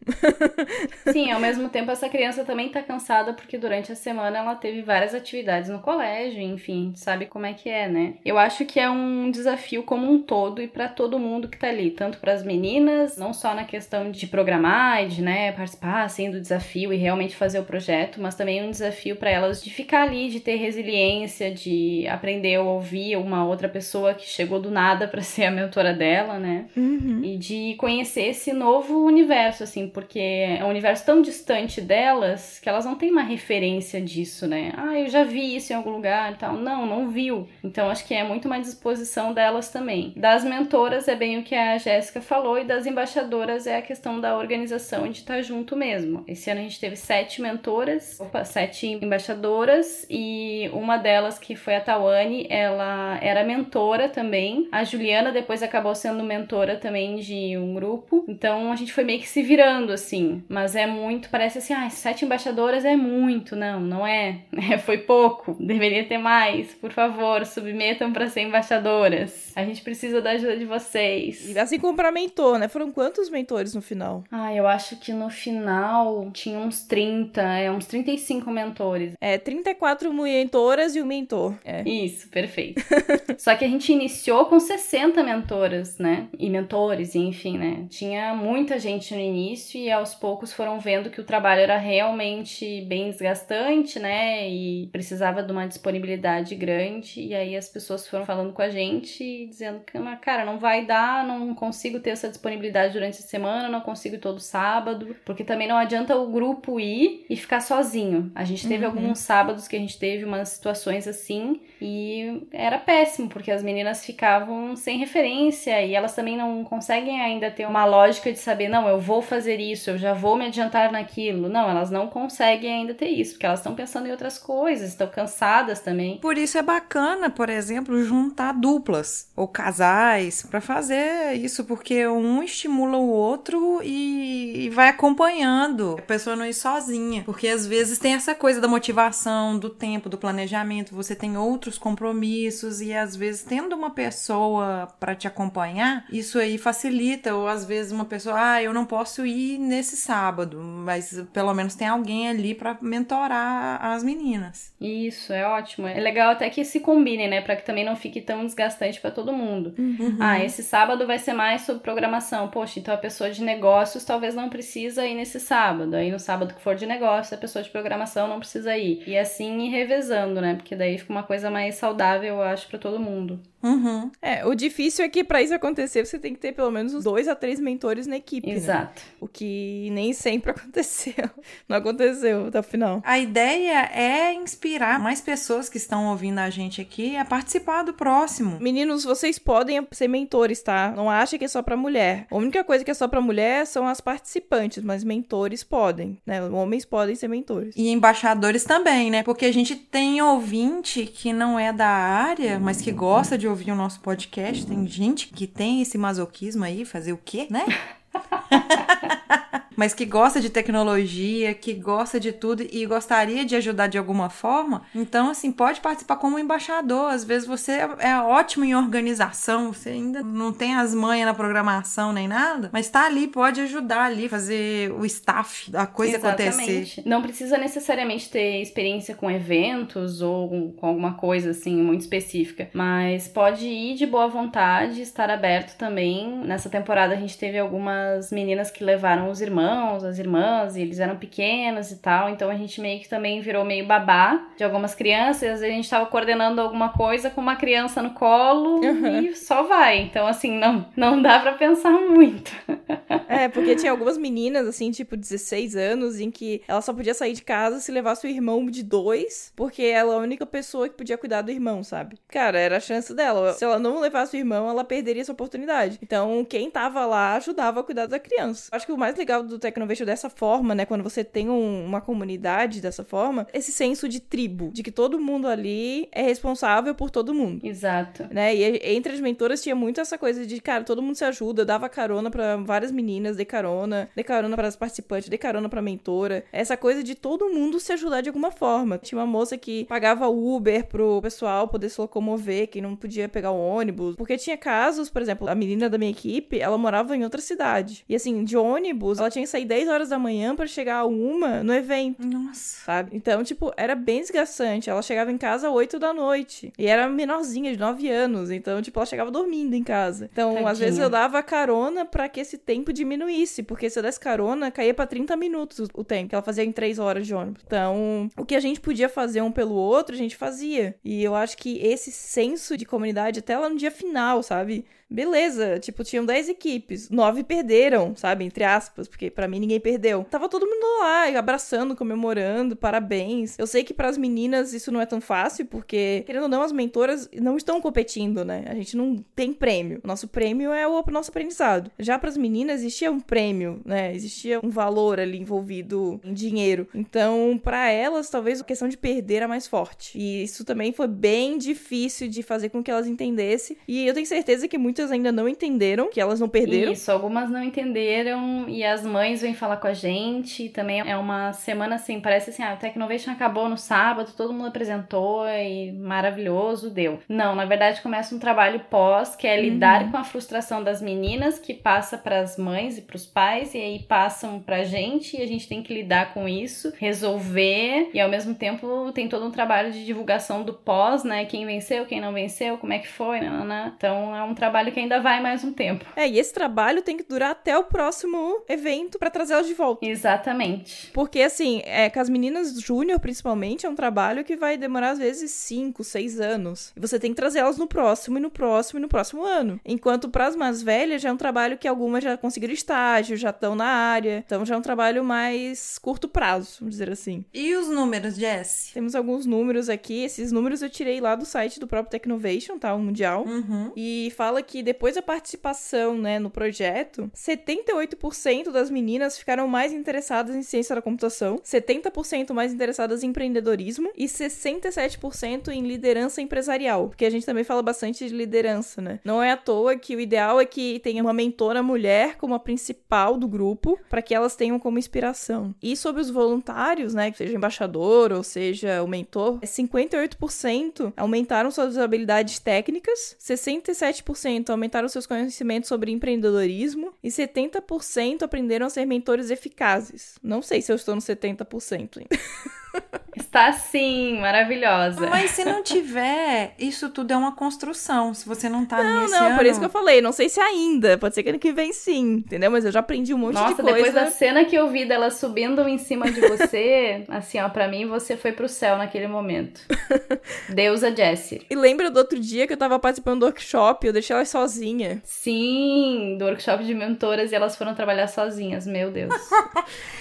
Sim, ao mesmo tempo essa criança também tá cansada porque durante a semana ela teve várias atividades no colégio, enfim, sabe como é que é, né? Eu acho que é um desafio como um todo e para todo mundo que tá ali, tanto para as meninas, não só na questão de programar e de, né, participar assim do desafio e realmente fazer o projeto, mas também um desafio para elas de ficar ali, de ter resiliência, de aprender a ouvir uma outra pessoa que chegou do nada para ser a mentora dela, né? Uhum. E de conhecer esse novo universo, assim, porque é um universo tão distante delas que elas não têm uma referência disso, né? Ah, eu já vi isso em algum lugar e tal. Não, não viu. Então acho que é muito uma disposição delas também. Das mentoras é bem o que a Jéssica falou, e das embaixadoras é a questão da organização de estar junto mesmo. Esse ano a gente teve sete mentoras, opa, sete embaixadoras, e uma delas, que foi a Tawane, ela era mentora também. A Juliana depois acabou sendo mentora também de um grupo. Então a gente foi meio que se virando, assim. Mas é muito, parece assim, ah, sete embaixadoras é muito. Não, não é. é foi pouco. Deveria ter mais. Por favor, submetam para ser embaixadoras. A gente precisa da ajuda de vocês. E assim como pra mentor, né? Foram quantos mentores no final? Ah, eu acho que no final tinha uns 30, é, uns 35 mentores. É, 34 mentoras e um mentor. É. Isso, perfeito. Só que a gente iniciou com 60 mentoras, né? E mentores, enfim, né? Tinha muita gente no início e aos poucos foram vendo que o trabalho era realmente bem desgastante, né? E precisava de uma disponibilidade grande. E aí as pessoas foram falando com a gente e dizendo que, cara, não vai dar, não consigo ter essa disponibilidade durante a semana, não consigo todo sábado, porque também não adianta o grupo ir e ficar sozinho. A gente teve Uhum. alguns sábados que a gente teve umas situações assim e era péssimo, porque as meninas ficavam sem referência e elas também não conseguem ainda ter uma lógica de saber, não, eu vou fazer isso, eu já vou me adiantar naquilo. Não, elas não conseguem ainda ter isso, porque elas estão pensando em outras coisas, estão cansadas também. Por isso é bacana, por exemplo, juntar duplas ou casais pra fazer isso, porque um estimula o outro e, e vai acompanhando. A pessoa não ir sozinha, porque às vezes tem essa coisa da motivação, do tempo, do planejamento, você tem outros compromissos e às vezes tendo uma pessoa pra te acompanhar, isso aí facilita, ou às vezes uma pessoa, ah, eu não posso ir nesse sábado, mas pelo menos tem alguém ali pra mentorar as meninas. Isso, é ótimo. É legal até que se combinem, né? Pra que também não fique tão desgastante pra todo mundo. Ah, esse sábado vai ser mais sobre programação. Poxa, então a pessoa de negócios talvez não precisa ir nesse sábado. Aí no sábado que for de negócio, a pessoa de programação não precisa ir. E assim ir revezando, né? Porque daí fica uma coisa mais saudável, eu acho, pra todo mundo. Uhum. É, o difícil é que pra isso acontecer, você tem que ter pelo menos uns dois a três mentores na equipe. né? Exato. O que nem sempre aconteceu. Não aconteceu até o final. A ideia é inspirar mais pessoas que estão ouvindo a gente aqui a participar do próximo. Meninos, vocês podem ser mentores, tá? Não acha que é só pra mulher. A única coisa que é só pra mulher são as participantes, mas mentores podem, né? Homens podem ser mentores. E embaixadores também, né? Porque a gente tem ouvinte que não é da área, mas que gosta de ouvir o nosso podcast. Tem gente que tem esse masoquismo aí, fazer o quê, né? mas que gosta de tecnologia, que gosta de tudo e gostaria de ajudar de alguma forma. Então, assim, pode participar como embaixador. Às vezes você é ótimo em organização, você ainda não tem as manhas na programação nem nada, mas tá ali, pode ajudar ali, fazer o staff da coisa acontecer. Exatamente. Não precisa necessariamente ter experiência com eventos ou com alguma coisa assim muito específica, mas pode ir de boa vontade, estar aberto também. Nessa temporada a gente teve algumas meninas que levaram os irmãos, as irmãs, e eles eram pequenos e tal, então a gente meio que também virou meio babá de algumas crianças, e a gente tava coordenando alguma coisa com uma criança no colo Uhum. e só vai. Então assim, não não dá pra pensar muito. É, porque tinha algumas meninas, assim, tipo 16 anos, em que ela só podia sair de casa se levasse o irmão de dois, porque ela é a única pessoa que podia cuidar do irmão, sabe? Cara, era a chance dela. Se ela não levasse o irmão, ela perderia essa oportunidade. Então, quem tava lá ajudava a cuidar da criança. Acho que o mais legal do Tecnovation dessa forma, né, quando você tem um- uma comunidade dessa forma, esse senso de tribo, de que todo mundo ali é responsável por todo mundo Exato. né? E entre as mentoras tinha muito essa coisa de, cara, todo mundo se ajuda, eu dava carona pra várias meninas dei carona, dei carona para as participantes, dei carona pra mentora. Essa coisa de todo mundo se ajudar de alguma forma. Tinha uma moça que pagava Uber pro pessoal poder se locomover, quem não podia pegar o ônibus. Porque tinha casos, por exemplo, a menina da minha equipe, ela morava em outra cidade. E assim, de ônibus, ela tinha que sair 10 horas da manhã para chegar a uma no evento. Nossa. Sabe? Então, tipo, era bem desgastante. Ela chegava em casa às 8 da noite. E era menorzinha, de 9 anos. Então, tipo, ela chegava dormindo em casa. Então, Tadinha. às vezes eu dava carona para que esse tempo diminuísse. Porque se eu desse carona, caía pra 30 minutos o- o tempo. Que ela fazia em 3 horas de ônibus. Então, o que a gente podia fazer um pelo outro, a gente fazia. E eu acho que esse senso de comunidade, até lá no dia final, sabe? Beleza, tipo, tinham 10 equipes, 9 perderam, sabe? Entre aspas, porque pra mim ninguém perdeu. Tava todo mundo lá, abraçando, comemorando, parabéns. Eu sei que pras meninas isso não é tão fácil, porque, querendo ou não, as mentoras não estão competindo, né? A gente não tem prêmio. O nosso prêmio é o nosso aprendizado. Já pras meninas existia um prêmio, né? Existia um valor ali envolvido em dinheiro. Então, pra elas, talvez a questão de perder era mais forte. E isso também foi bem difícil de fazer com que elas entendessem. E eu tenho certeza que muitas ainda não entenderam, que elas não perderam. Isso, algumas não entenderam e as mães vêm falar com a gente. Também é uma semana assim, parece assim, ah, o Technovation acabou no sábado, todo mundo apresentou e maravilhoso, deu. Não, na verdade começa um trabalho pós, que é lidar com a frustração das meninas, que passa para as mães e para os pais, e aí passam pra gente e a gente tem que lidar com isso, resolver, e ao mesmo tempo tem todo um trabalho de divulgação do pós, né? Quem venceu, quem não venceu, como é que foi, nanana. Então é um trabalho que ainda vai mais um tempo. É, e esse trabalho tem que durar até o próximo evento pra trazer elas de volta. Exatamente. Porque, assim, é, com as meninas júnior, principalmente, é um trabalho que vai demorar, às vezes, 5, 6 anos. E você tem que trazer elas no próximo, e no próximo, e no próximo ano. Enquanto para as mais velhas, já é um trabalho que algumas já conseguiram estágio, já estão na área. Então, já é um trabalho mais curto prazo, vamos dizer assim. E os números, Jess? Temos alguns números aqui. Esses números eu tirei lá do site do próprio Technovation, tá? O Mundial. Uhum. E fala que depois da participação, né, no projeto, 78% das meninas ficaram mais interessadas em ciência da computação, 70% mais interessadas em empreendedorismo e 67% em liderança empresarial, porque a gente também fala bastante de liderança, né? Não é à toa que o ideal é que tenha uma mentora mulher como a principal do grupo, para que elas tenham como inspiração. E sobre os voluntários, né, que seja embaixador ou seja o mentor, 58% aumentaram suas habilidades técnicas, 67% aumentaram seus conhecimentos sobre empreendedorismo e 70% aprenderam a ser mentores eficazes. Não sei se eu estou no 70% ainda. Está sim, maravilhosa. Mas se não tiver, isso tudo é uma construção. Se você não tá Não, nesse não, ano... por isso que eu falei, não sei se ainda, pode ser que ano que vem sim, entendeu? Mas eu já aprendi um monte de Nossa, coisa. depois da cena que eu vi dela subindo em cima de você, assim, ó, pra mim você foi pro céu naquele momento. Deusa Jessie. E lembra do outro dia que eu tava participando do workshop, eu deixei ela sozinha. Sim, do workshop de mentoras e elas foram trabalhar sozinhas, meu Deus.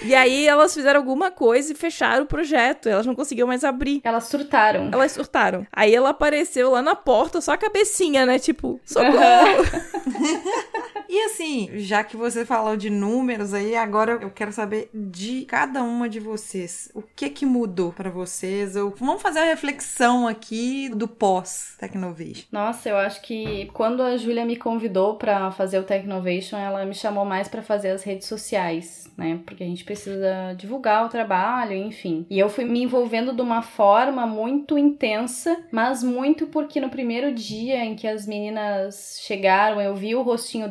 E aí elas fizeram alguma coisa e fecharam o projeto, elas não conseguiam mais abrir. Elas surtaram. Elas surtaram. Aí ela apareceu lá na porta, só a cabecinha, né? Tipo, socorro! E assim, já que você falou de números aí, agora eu quero saber de cada uma de vocês. O que que mudou pra vocês? Ou vamos fazer a reflexão aqui do pós Technovation. Nossa, eu acho que quando a Júlia me convidou pra fazer o Technovation, ela me chamou mais pra fazer as redes sociais, né? Porque a gente precisa divulgar o trabalho, enfim. E eu fui me envolvendo de uma forma muito intensa, mas muito porque no primeiro dia em que as meninas chegaram, eu vi o rostinho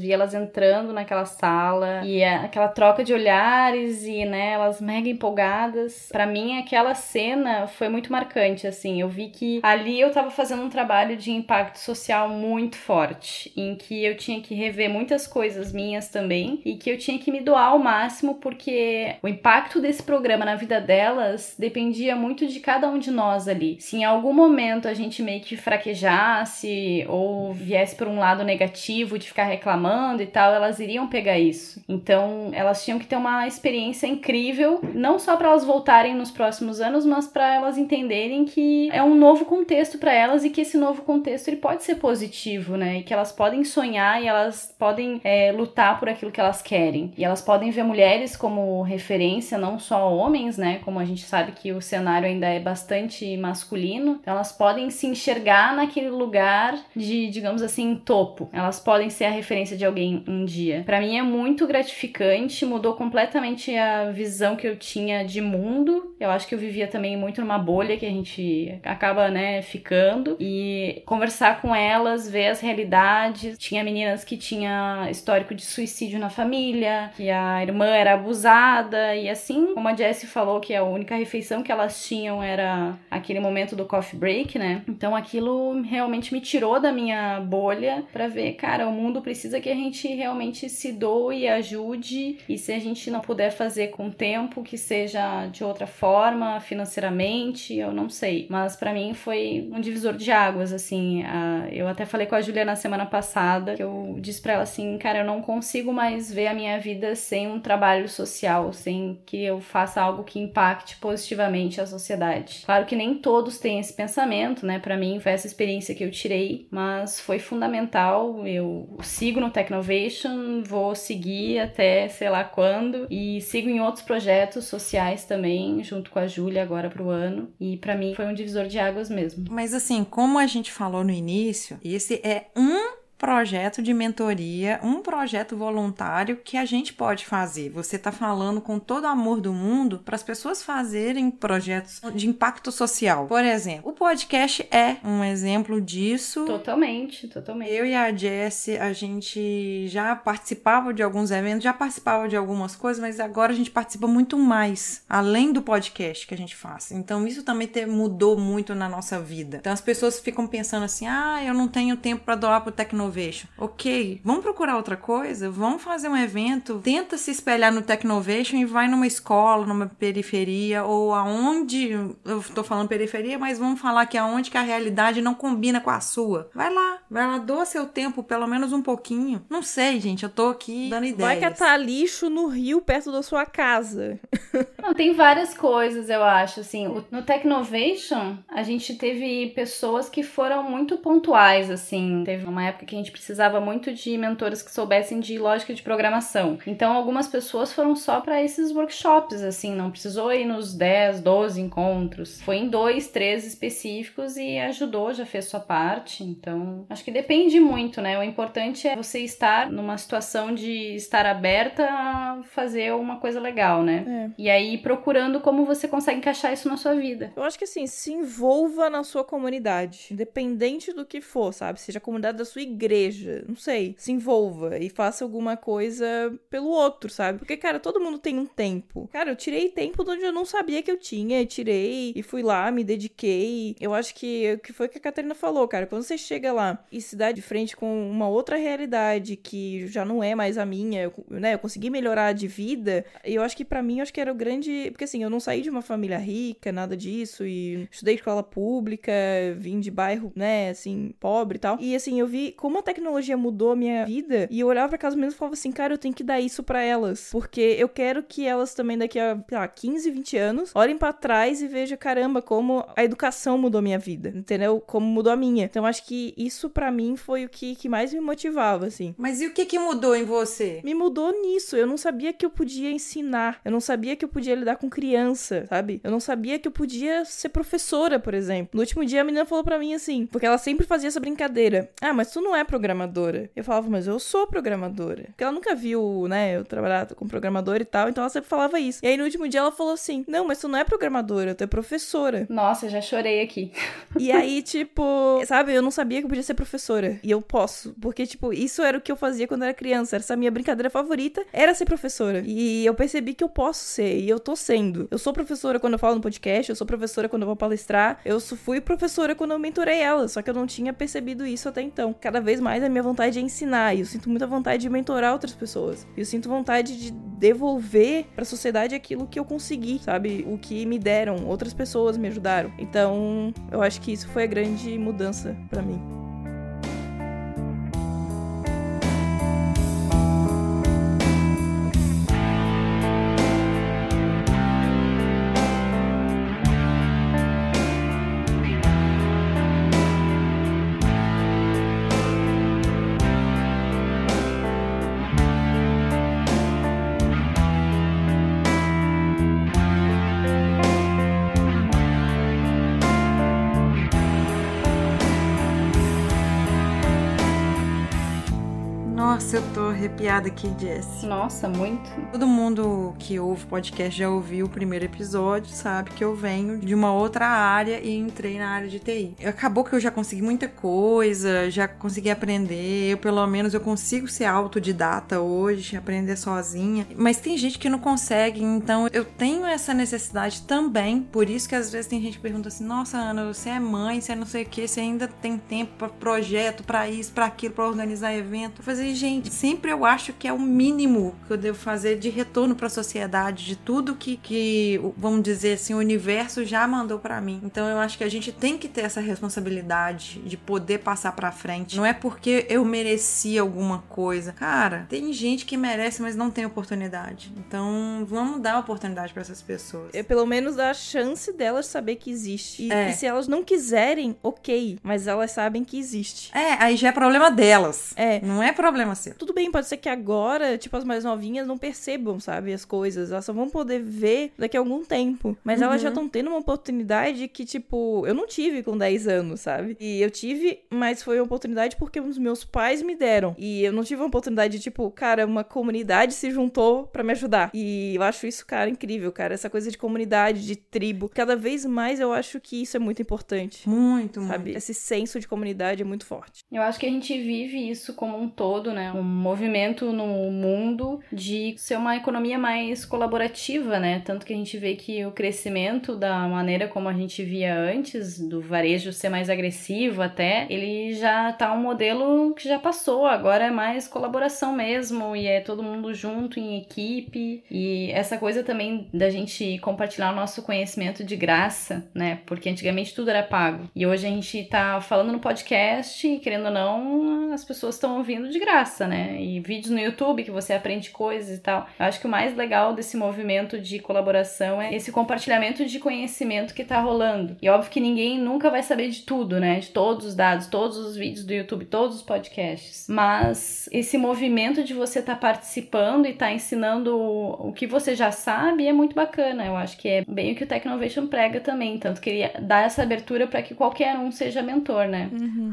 vi elas entrando naquela sala e aquela troca de olhares e, né, elas mega empolgadas. Pra mim, aquela cena foi muito marcante, assim. Eu vi que ali eu tava fazendo um trabalho de impacto social muito forte, em que eu tinha que rever muitas coisas minhas também e que eu tinha que me doar ao máximo porque o impacto desse programa na vida delas dependia muito de cada um de nós ali. Se em algum momento a gente meio que fraquejasse ou viesse por um lado negativo de ficar reclamando e tal, elas iriam pegar isso. Então, elas tinham que ter uma experiência incrível, não só para elas voltarem nos próximos anos, mas para elas entenderem que é um novo contexto para elas e que esse novo contexto ele pode ser positivo, né? E que elas podem sonhar e elas podem é, lutar por aquilo que elas querem. E elas podem ver mulheres como referência, não só homens, né? Como a gente sabe que o cenário ainda é bastante masculino. Então, elas podem se enxergar naquele lugar de, digamos assim, topo. Elas podem ser a referência de alguém um dia. Para mim é muito gratificante, mudou completamente a visão que eu tinha de mundo. Eu acho que eu vivia também muito numa bolha que a gente acaba, né, ficando e conversar com elas, ver as realidades. Tinha meninas que tinha histórico de suicídio na família, que a irmã era abusada e assim, como a Jessie falou que a única refeição que elas tinham era aquele momento do coffee break, né? Então aquilo realmente me tirou da minha bolha para ver, cara, o mundo precisa que a gente realmente se doe e ajude e se a gente não puder fazer com tempo, que seja de outra forma, financeiramente, eu não sei. Mas para mim foi um divisor de águas, assim. eu até falei com a Julia na semana passada que eu disse para ela assim, cara, eu não consigo mais ver a minha vida sem um trabalho social, sem que eu faça algo que impacte positivamente a sociedade. Claro que nem todos têm esse pensamento, né? Para mim foi essa experiência que eu tirei, mas foi fundamental. Eu sigo no Technovation, vou seguir até sei lá quando e sigo em outros projetos sociais também, junto com a Júlia agora pro ano. E para mim foi um divisor de águas mesmo. Mas assim, como a gente falou no início, esse é um projeto de mentoria, um projeto voluntário que a gente pode fazer. Você está falando com todo o amor do mundo para as pessoas fazerem projetos de impacto social. Por exemplo, o podcast é um exemplo disso. Totalmente, totalmente. Eu e a Jessie, a gente já participava de alguns eventos, já participava de algumas coisas, mas agora a gente participa muito mais, além do podcast que a gente faz. Então isso também mudou muito na nossa vida. Então as pessoas ficam pensando assim: ah, eu não tenho tempo para doar pro Tecno Technovation. Ok, vamos procurar outra coisa? Vamos fazer um evento? Tenta se espelhar no Technovation e vai numa escola, numa periferia ou aonde. Eu tô falando periferia, mas vamos falar que aonde que a realidade não combina com a sua. Vai lá, vai lá, doa seu tempo, pelo menos um pouquinho. Não sei, gente, eu tô aqui dando ideias. Vai catar lixo no rio perto da sua casa. Não, tem várias coisas, eu acho. Assim, no Technovation, a gente teve pessoas que foram muito pontuais, assim. Teve uma época que a gente precisava muito de mentores que soubessem de lógica de programação. Então, algumas pessoas foram só para esses workshops, assim, não precisou ir nos 10, 12 encontros. Foi em dois, três específicos e ajudou, já fez sua parte. Então, acho que depende muito, né? O importante é você estar numa situação de estar aberta a fazer uma coisa legal, né? É. E aí procurando como você consegue encaixar isso na sua vida. Eu acho que assim, se envolva na sua comunidade, independente do que for, sabe? Seja a comunidade da sua igreja igreja, não sei, se envolva e faça alguma coisa pelo outro, sabe? Porque, cara, todo mundo tem um tempo. Cara, eu tirei tempo de onde eu não sabia que eu tinha, tirei e fui lá, me dediquei. Eu acho que o que foi que a Catarina falou, cara, quando você chega lá e se dá de frente com uma outra realidade que já não é mais a minha, eu, né? Eu consegui melhorar de vida, eu acho que para mim, eu acho que era o grande. Porque assim, eu não saí de uma família rica, nada disso, e estudei escola pública, vim de bairro, né, assim, pobre e tal. E assim, eu vi como a tecnologia mudou a minha vida e eu olhava pra casa mesmo e falava assim, cara, eu tenho que dar isso para elas. Porque eu quero que elas também daqui a, sei lá, 15, 20 anos olhem para trás e vejam, caramba, como a educação mudou a minha vida, entendeu? Como mudou a minha. Então acho que isso para mim foi o que, que mais me motivava, assim. Mas e o que que mudou em você? Me mudou nisso. Eu não sabia que eu podia ensinar. Eu não sabia que eu podia lidar com criança, sabe? Eu não sabia que eu podia ser professora, por exemplo. No último dia a menina falou para mim assim, porque ela sempre fazia essa brincadeira. Ah, mas tu não é programadora. Eu falava, mas eu sou programadora. Porque ela nunca viu, né, eu trabalhar com programador e tal, então ela sempre falava isso. E aí no último dia ela falou assim: Não, mas tu não é programadora, tu é professora. Nossa, já chorei aqui. E aí, tipo, sabe, eu não sabia que eu podia ser professora. E eu posso. Porque, tipo, isso era o que eu fazia quando eu era criança. Essa minha brincadeira favorita era ser professora. E eu percebi que eu posso ser. E eu tô sendo. Eu sou professora quando eu falo no podcast, eu sou professora quando eu vou palestrar. Eu fui professora quando eu mentorei ela. Só que eu não tinha percebido isso até então. Cada vez mais a minha vontade é ensinar, e eu sinto muita vontade de mentorar outras pessoas. E eu sinto vontade de devolver para a sociedade aquilo que eu consegui, sabe? O que me deram, outras pessoas me ajudaram. Então, eu acho que isso foi a grande mudança para mim. Arrepiada aqui, Jess. Nossa, muito. Todo mundo que ouve podcast já ouviu o primeiro episódio, sabe que eu venho de uma outra área e entrei na área de TI. Acabou que eu já consegui muita coisa, já consegui aprender, eu pelo menos eu consigo ser autodidata hoje, aprender sozinha. Mas tem gente que não consegue, então eu tenho essa necessidade também. Por isso que às vezes tem gente que pergunta assim: "Nossa, Ana, você é mãe, você é não sei o que, você ainda tem tempo para projeto, para isso, para aquilo, para organizar evento?" Eu falei, gente, sempre eu acho que é o mínimo que eu devo fazer de retorno para a sociedade, de tudo que que, vamos dizer assim, o universo já mandou para mim. Então eu acho que a gente tem que ter essa responsabilidade de poder passar para frente. Não é porque eu mereci alguma coisa. Cara, tem gente que merece, mas não tem oportunidade. Então, vamos dar oportunidade para essas pessoas. É pelo menos dar a chance delas saber que existe. E, É. e se elas não quiserem, ok. Mas elas sabem que existe. É, aí já é problema delas. É. Não é problema seu. Tudo bem, pode ser que agora, tipo, as mais novinhas não percebam, sabe, as coisas. Elas só vão poder ver daqui a algum tempo. Mas elas já estão tendo uma oportunidade que, tipo, eu não tive com 10 anos, sabe? E eu tive, mas foi uma oportunidade porque os meus pais me deram. E eu não tive uma oportunidade de, tipo, cara, uma comunidade se juntou pra me ajudar. E eu acho isso, cara, incrível, cara. Essa coisa de comunidade, de tribo. Cada vez mais eu acho que isso é muito importante. Muito, muito. Sabe? Esse senso de comunidade é muito forte. Eu acho que a gente vive isso como um todo, né? Um movimento no mundo de ser uma economia mais colaborativa, né? Tanto que a gente vê que o crescimento da maneira como a gente via antes, do varejo ser mais agressivo até, ele já tá um modelo que já passou. Agora é mais colaboração mesmo e é todo mundo junto em equipe. E essa coisa também da gente compartilhar o nosso conhecimento de graça, né? Porque antigamente tudo era pago. E hoje a gente tá falando no podcast e, querendo ou não, as pessoas estão ouvindo de graça, né? E vídeos no YouTube que você aprende coisas e tal. Eu acho que o mais legal desse movimento de colaboração é esse compartilhamento de conhecimento que tá rolando. E óbvio que ninguém nunca vai saber de tudo, né? De todos os dados, todos os vídeos do YouTube, todos os podcasts. Mas esse movimento de você estar participando e tá ensinando o o que você já sabe é muito bacana. Eu acho que é bem o que o Technovation prega também. Tanto que ele dá essa abertura para que qualquer um seja mentor, né?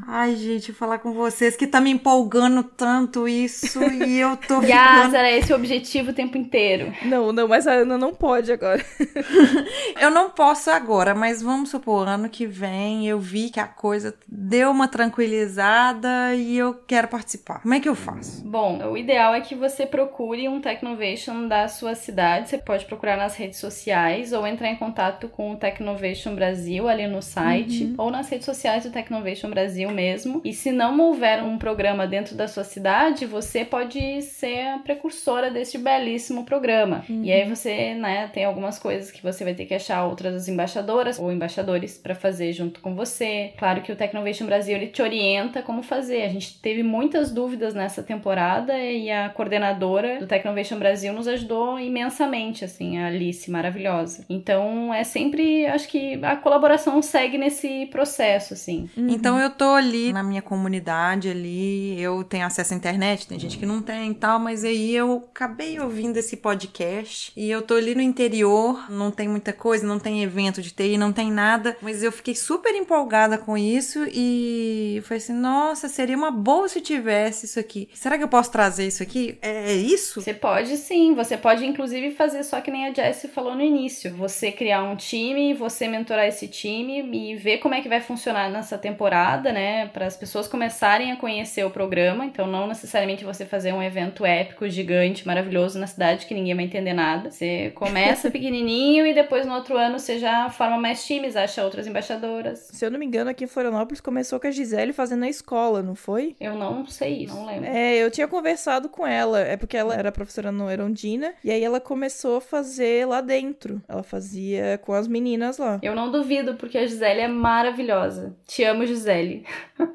Ai, gente, falar com vocês que tá me empolgando tanto isso e eu tô Yas, ficando. era esse o objetivo o tempo inteiro. Não, não, mas a Ana não pode agora. Eu não posso agora, mas vamos supor, ano que vem eu vi que a coisa deu uma tranquilizada e eu quero participar. Como é que eu faço? Bom, o ideal é que você procure um Technovation da sua cidade. Você pode procurar nas redes sociais ou entrar em contato com o Technovation Brasil ali no site ou nas redes sociais do Technovation Brasil mesmo. E se não houver um programa dentro da sua cidade, você pode ser a precursora deste belíssimo programa. E aí você, né, tem algumas coisas que você vai ter que achar outras embaixadoras ou embaixadores para fazer junto com você. Claro que o Technovation Brasil ele te orienta como fazer. A gente teve muitas dúvidas nessa temporada e a coordenadora do Technovation Brasil nos ajudou imensamente, assim, a Alice, maravilhosa. Então é sempre, acho que a colaboração segue nesse processo, assim. Então eu tô ali na minha comunidade ali, eu tenho acesso à internet, tem gente que não tem tal, mas aí eu acabei ouvindo esse podcast e eu tô ali no interior, não tem muita coisa, não tem evento de TI, não tem nada, mas eu fiquei super empolgada com isso e foi assim, nossa, seria uma boa se tivesse isso aqui. Será que eu posso trazer isso aqui? É isso? Você pode sim, você pode inclusive fazer só que nem a Jessie falou no início. Você criar um time, você mentorar esse time e ver como é que vai funcionar nessa temporada, né? Para as pessoas começarem a conhecer o programa. Então, não necessariamente você fazer um evento épico, gigante, maravilhoso na cidade que ninguém vai entender nada. Você começa pequenininho e depois no outro ano você já forma mais times, acha outras embaixadoras. Se eu não me engano, aqui em Florianópolis começou com a Gisele fazendo na escola, não foi? Eu não sei isso, não lembro. É, eu tinha conversado com ela. É porque ela era professora no Erondina. E aí ela começou a fazer lá dentro. Ela fazia com as meninas lá. Eu não duvido, porque a Gisele é maravilhosa. Te amo, Gisele.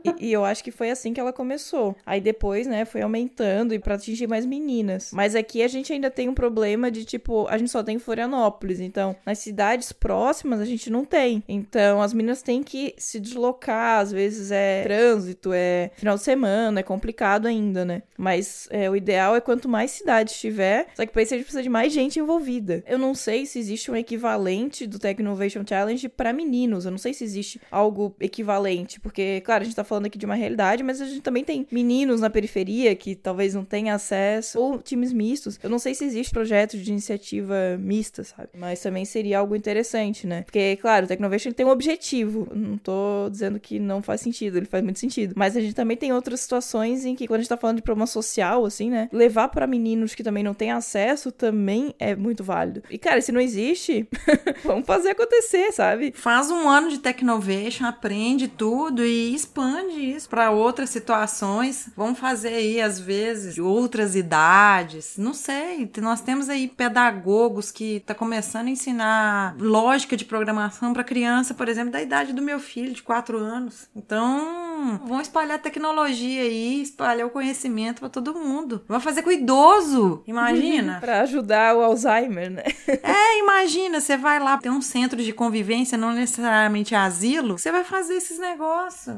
E, e eu acho que foi assim que ela começou. Aí depois, né, foi aumentando e pra atingir mais meninas. Mas aqui a gente ainda tem um problema de, tipo, a gente só tem Florianópolis. Então, nas cidades próximas a gente não tem. Então, as meninas têm que se deslocar. Às vezes é trânsito, é final de semana, é complicado ainda, né? Mas é, o ideal é quanto mais cidades tiver. Só que pra isso a gente precisa de mais gente envolvida. Eu não sei se existe um equivalente do Tech Innovation Challenge para meninos. Eu não sei se existe algo equivalente. Porque, claro, a gente tá falando aqui de uma realidade, mas a gente também tem meninos na periferia que talvez não tenham acesso. Ou times mistos. Eu não sei se existe projeto de iniciativa mista, sabe? Mas também seria algo interessante, né? Porque, claro, o Technovation tem um objetivo. Não tô dizendo que não faz sentido, ele faz muito sentido. Mas a gente também tem outras situações em que, quando a gente tá falando de problema social, assim, né? Levar para meninos que também não têm acesso também é muito válido. E, cara, se não existe, vamos fazer acontecer, sabe? Faz um ano de Technovation, aprende tudo e expande isso para outras situações. Vamos fazer aí, às vezes, de outras idades. Não sei. Nós temos aí pedagogos que tá começando a ensinar lógica de programação para criança, por exemplo, da idade do meu filho, de 4 anos. Então, vão espalhar tecnologia aí, espalhar o conhecimento para todo mundo. Vão fazer com o idoso, imagina. para ajudar o Alzheimer, né? é, imagina, você vai lá, tem um centro de convivência, não necessariamente asilo, você vai fazer esses negócios.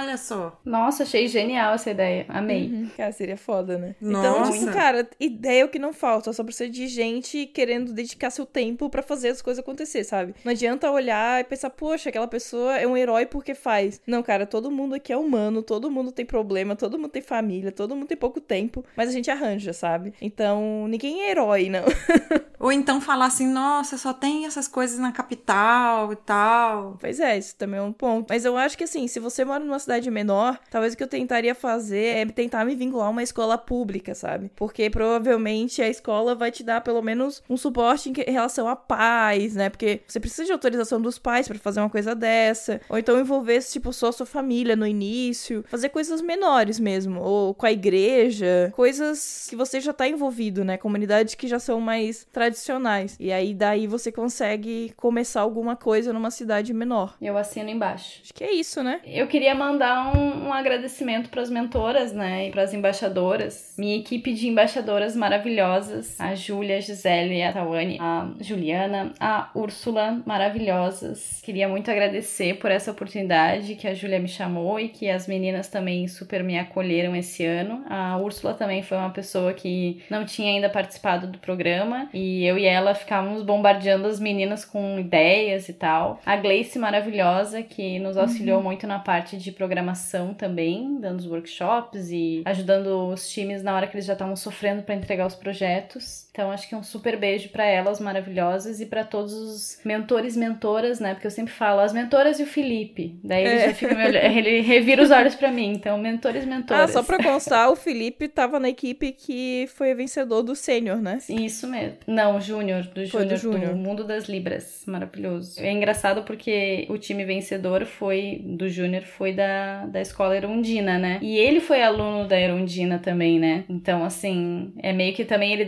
Olha só. Nossa, achei genial essa ideia. Amei. Uhum. Cara, seria foda, né? Nossa. Então, assim, cara, ideia é o que não falta, só precisa de gente querendo dedicar seu tempo para fazer as coisas acontecer, sabe? Não adianta olhar e pensar, poxa, aquela pessoa é um herói porque faz. Não, cara, todo mundo aqui é humano, todo mundo tem problema, todo mundo tem família, todo mundo tem pouco tempo, mas a gente arranja, sabe? Então, ninguém é herói, não. Ou então falar assim, nossa, só tem essas coisas na capital e tal. Pois é, isso também é um ponto. Mas eu acho que assim, se você mora numa cidade menor, talvez o que eu tentaria fazer é tentar me vincular a uma escola pública, sabe? Porque provavelmente a escola vai te dar pelo menos um suporte em relação a pais, né? Porque você precisa de autorização dos pais para fazer uma coisa dessa. Ou então envolver, tipo, só a sua família no início. Fazer coisas menores mesmo. Ou com a igreja. Coisas que você já tá envolvido, né? Comunidades que já são mais tradicionais. E aí daí você consegue começar alguma coisa numa cidade menor. Eu assino embaixo. Acho que é isso, né? Eu queria mandar um, um agradecimento para as mentoras, né? E para as embaixadoras. Minha equipe de embaixadoras maravilhosas. A Júlia, a Gisele, a Tawane, a Juliana, a Úrsula, maravilhosas. Queria muito agradecer por essa oportunidade que a Júlia me chamou e que as meninas também super me acolheram esse ano. A Úrsula também foi uma pessoa que não tinha ainda participado do programa e eu e ela ficávamos bombardeando as meninas com ideias e tal. A Gleice maravilhosa que nos auxiliou uhum. muito na parte de programação também, dando os workshops e ajudando os times na hora que eles já estavam sofrendo para entregar os projetos. Então acho que um super beijo para elas maravilhosas e para todos os mentores, mentoras, né? Porque eu sempre falo as mentoras e o Felipe. Daí ele é. já fica meio, ele revira os olhos para mim. Então mentores, mentoras. Ah, só para constar, o Felipe tava na equipe que foi vencedor do sênior, né? Isso mesmo. Não, Júnior, do Júnior, do Mundo das Libras. Maravilhoso. É engraçado porque o time vencedor foi do Júnior foi da, da escola Erundina, né? E ele foi aluno da Erundina também, né? Então, assim, é meio que também ele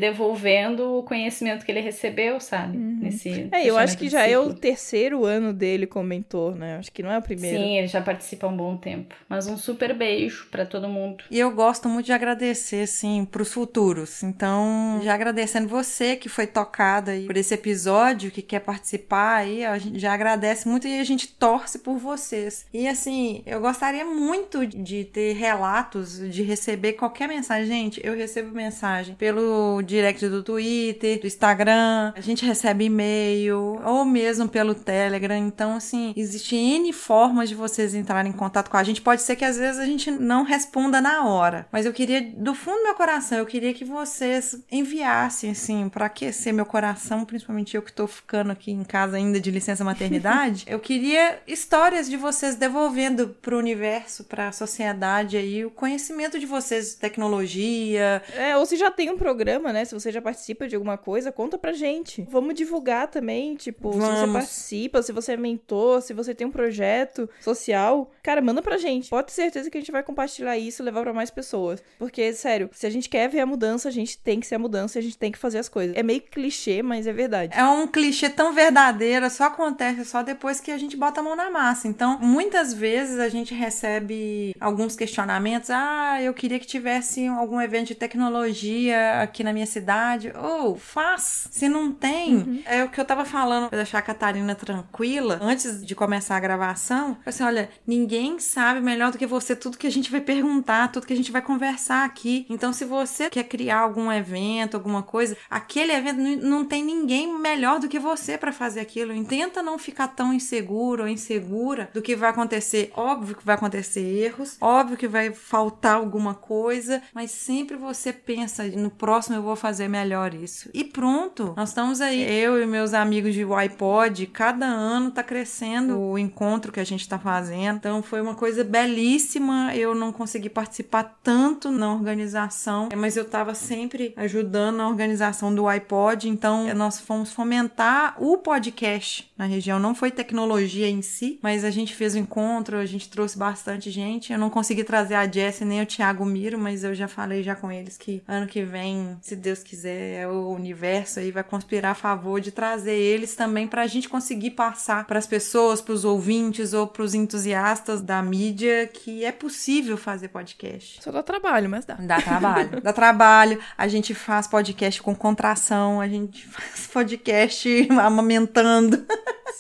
devolvendo o conhecimento que ele recebeu, sabe? Uhum. Nesse é, eu acho que já é o terceiro ano dele como mentor, né? Acho que não é o primeiro. Sim, ele já participa há um bom tempo. Mas um super beijo para todo mundo. E eu gosto muito de agradecer, assim, pros futuros. Então, já agradecendo você que foi tocada aí por esse episódio, que quer participar aí, a gente já agradece muito e a gente torce por vocês. E assim, eu gostaria muito de ter relatos, de receber qualquer mensagem. Gente, eu recebo mensagem pelo direct do Twitter, do Instagram, a gente recebe e-mail, ou mesmo pelo Telegram. Então, assim, existem N formas de vocês entrarem em contato com a gente. Pode ser que às vezes a gente não responda na hora, mas eu queria, do fundo do meu coração, eu queria que vocês enviassem, assim, para aquecer meu coração, principalmente eu que tô ficando aqui em casa ainda de licença maternidade. eu queria histórias de vocês devolvendo pro universo, pra sociedade aí, o conhecimento de vocês tecnologia. É, ou se já tem um programa, né? Se você já participa de alguma coisa, conta pra gente. Vamos divulgar também, tipo, Vamos. se você participa, se você é mentor, se você tem um projeto social, cara, manda pra gente. Pode ter certeza que a gente vai compartilhar isso e levar para mais pessoas. Porque, sério, se a gente quer ver a mudança, a gente tem que ser a mudança, a gente tem que fazer as coisas. É meio clichê, mas é verdade. É um clichê tão verdadeiro, só acontece só depois que a gente bota a mão na massa. Então, muitas vezes a gente recebe alguns questionamentos. Ah, eu queria que tivesse algum evento de tecnologia aqui na minha cidade. Ou, oh, faz. Se não tem, uhum. é o que eu tava falando pra deixar a Catarina tranquila. Antes de começar a gravação, assim, olha, ninguém sabe melhor do que você tudo que a gente vai perguntar, tudo que a gente vai conversar aqui. Então, se você quer criar algum evento, alguma coisa, aquele evento não tem ninguém melhor do que você para fazer aquilo. E tenta não ficar tão inseguro ou insegura do que vai acontecer. Óbvio que vai acontecer erros, óbvio que vai faltar alguma coisa, mas sempre você pensa, no próximo eu vou fazer melhor isso. E pronto, nós estamos aí, eu e meus amigos de iPod, cada ano tá crescendo o encontro que a gente tá fazendo. Então foi uma coisa belíssima. Eu não consegui participar tanto na organização, mas eu tava sempre ajudando na organização do iPod, então nós fomos fomentar o podcast na região. Não foi tecnologia em si, mas a gente fez o encontro, a gente trouxe bastante gente. Eu não consegui trazer a Jessie nem o Thiago Miro, mas eu já falei já com eles que ano que vem, se Deus quiser, o universo aí vai conspirar a favor de trazer eles também para a gente conseguir passar para as pessoas, para os ouvintes ou para os entusiastas da mídia que é possível fazer podcast. Só dá trabalho, mas dá. Dá trabalho. dá trabalho. A gente faz podcast com contração, a gente faz podcast amamentando.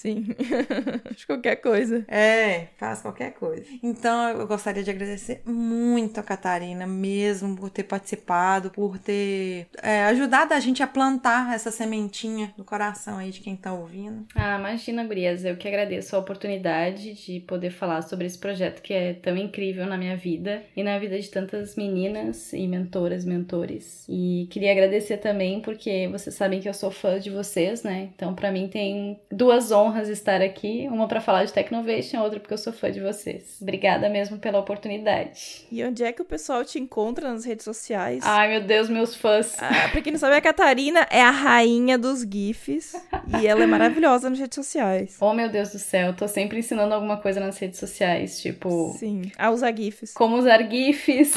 Sim. de qualquer coisa. É, faz qualquer coisa. Então, eu gostaria de agradecer muito a Catarina, mesmo, por ter participado, por ter é, ajudado a gente a plantar essa sementinha no coração aí de quem tá ouvindo. Ah, imagina, Gurias, eu que agradeço a oportunidade de poder falar sobre esse projeto que é tão incrível na minha vida e na vida de tantas meninas e mentoras, mentores. E queria agradecer também porque vocês sabem que eu sou fã de vocês, né? Então, para mim tem duas honras honras estar aqui, uma para falar de Technovation, outra porque eu sou fã de vocês. Obrigada mesmo pela oportunidade. E onde é que o pessoal te encontra nas redes sociais? Ai, meu Deus, meus fãs. Ah, pra quem não sabe, a Catarina é a rainha dos GIFs e ela é maravilhosa nas redes sociais. Oh, meu Deus do céu, tô sempre ensinando alguma coisa nas redes sociais, tipo... Sim, a usar GIFs. Como usar GIFs,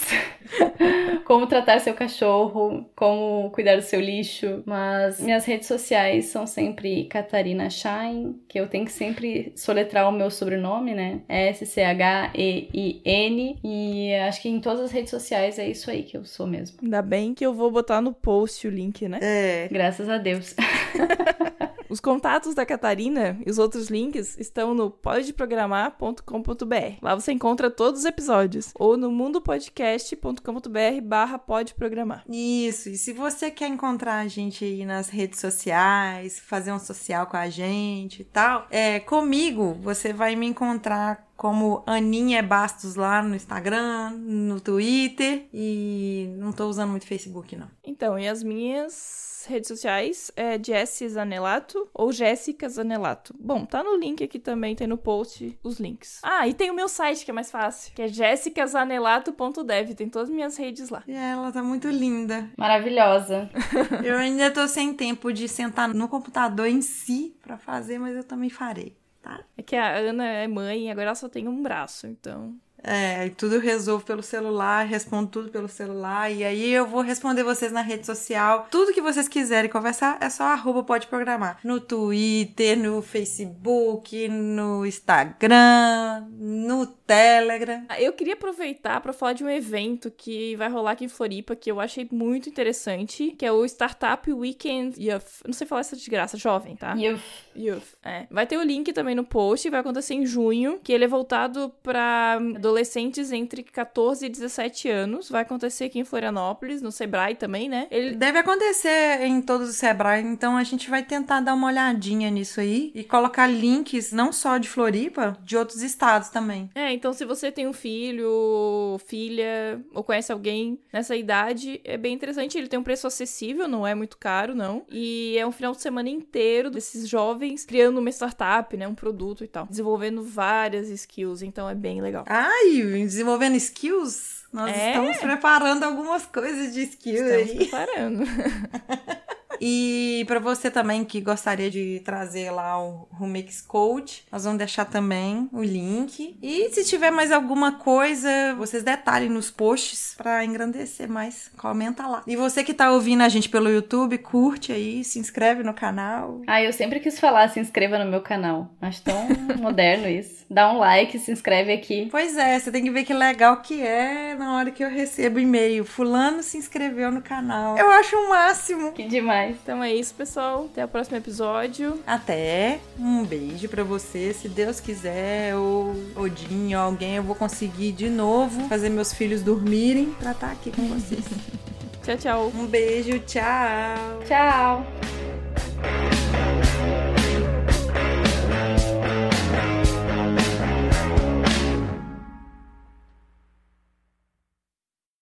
como tratar seu cachorro, como cuidar do seu lixo, mas minhas redes sociais são sempre Catarina Shine, que eu tenho que sempre soletrar o meu sobrenome, né? S-C-H-E-I-N. E acho que em todas as redes sociais é isso aí que eu sou mesmo. Ainda bem que eu vou botar no post o link, né? É. Graças a Deus. Os contatos da Catarina e os outros links estão no podprogramar.com.br. Lá você encontra todos os episódios. Ou no mundopodcast.com.br barra podprogramar. Isso, e se você quer encontrar a gente aí nas redes sociais, fazer um social com a gente e tal, é, comigo você vai me encontrar como Aninha Bastos lá no Instagram, no Twitter e não tô usando muito Facebook não. Então, e as minhas redes sociais é Jessie Zanelato ou Jéssica Zanelato. Bom, tá no link aqui também, tem no post os links. Ah, e tem o meu site que é mais fácil, que é jessicazanelato.dev, tem todas as minhas redes lá. E ela tá muito linda. Maravilhosa. eu ainda tô sem tempo de sentar no computador em si para fazer, mas eu também farei. Tá? É que a Ana é mãe e agora ela só tem um braço, então é, tudo eu resolvo pelo celular, respondo tudo pelo celular. E aí eu vou responder vocês na rede social. Tudo que vocês quiserem conversar é só arroba pode programar. No Twitter, no Facebook, no Instagram, no Telegram. Eu queria aproveitar para falar de um evento que vai rolar aqui em Floripa, que eu achei muito interessante, que é o Startup Weekend Youth. Não sei falar essa de graça, jovem, tá? Youth. Youth. É. Vai ter o link também no post, vai acontecer em junho, que ele é voltado para adolescentes entre 14 e 17 anos. Vai acontecer aqui em Florianópolis, no Sebrae também, né? Ele deve acontecer em todos os Sebrae, então a gente vai tentar dar uma olhadinha nisso aí e colocar links não só de Floripa, de outros estados também. É, então se você tem um filho, filha, ou conhece alguém nessa idade, é bem interessante. Ele tem um preço acessível, não é muito caro, não. E é um final de semana inteiro desses jovens criando uma startup, né? Um produto e tal. Desenvolvendo várias skills, então é bem legal. Ai, desenvolvendo skills? Nós é. estamos preparando algumas coisas de skills estamos aí. preparando. e para você também que gostaria de trazer lá o Rumix Code, nós vamos deixar também o link. E se tiver mais alguma coisa, vocês detalhem nos posts para engrandecer mais. Comenta lá. E você que tá ouvindo a gente pelo YouTube, curte aí, se inscreve no canal. Ah, eu sempre quis falar, se inscreva no meu canal. Acho tão moderno isso. Dá um like, se inscreve aqui. Pois é, você tem que ver que legal que é na hora que eu recebo e-mail. Fulano se inscreveu no canal. Eu acho o máximo. Que demais. Então é isso, pessoal. Até o próximo episódio. Até. Um beijo para você. Se Deus quiser, ou Odin, ou alguém, eu vou conseguir de novo fazer meus filhos dormirem pra estar aqui com vocês. tchau, tchau. Um beijo, tchau. Tchau.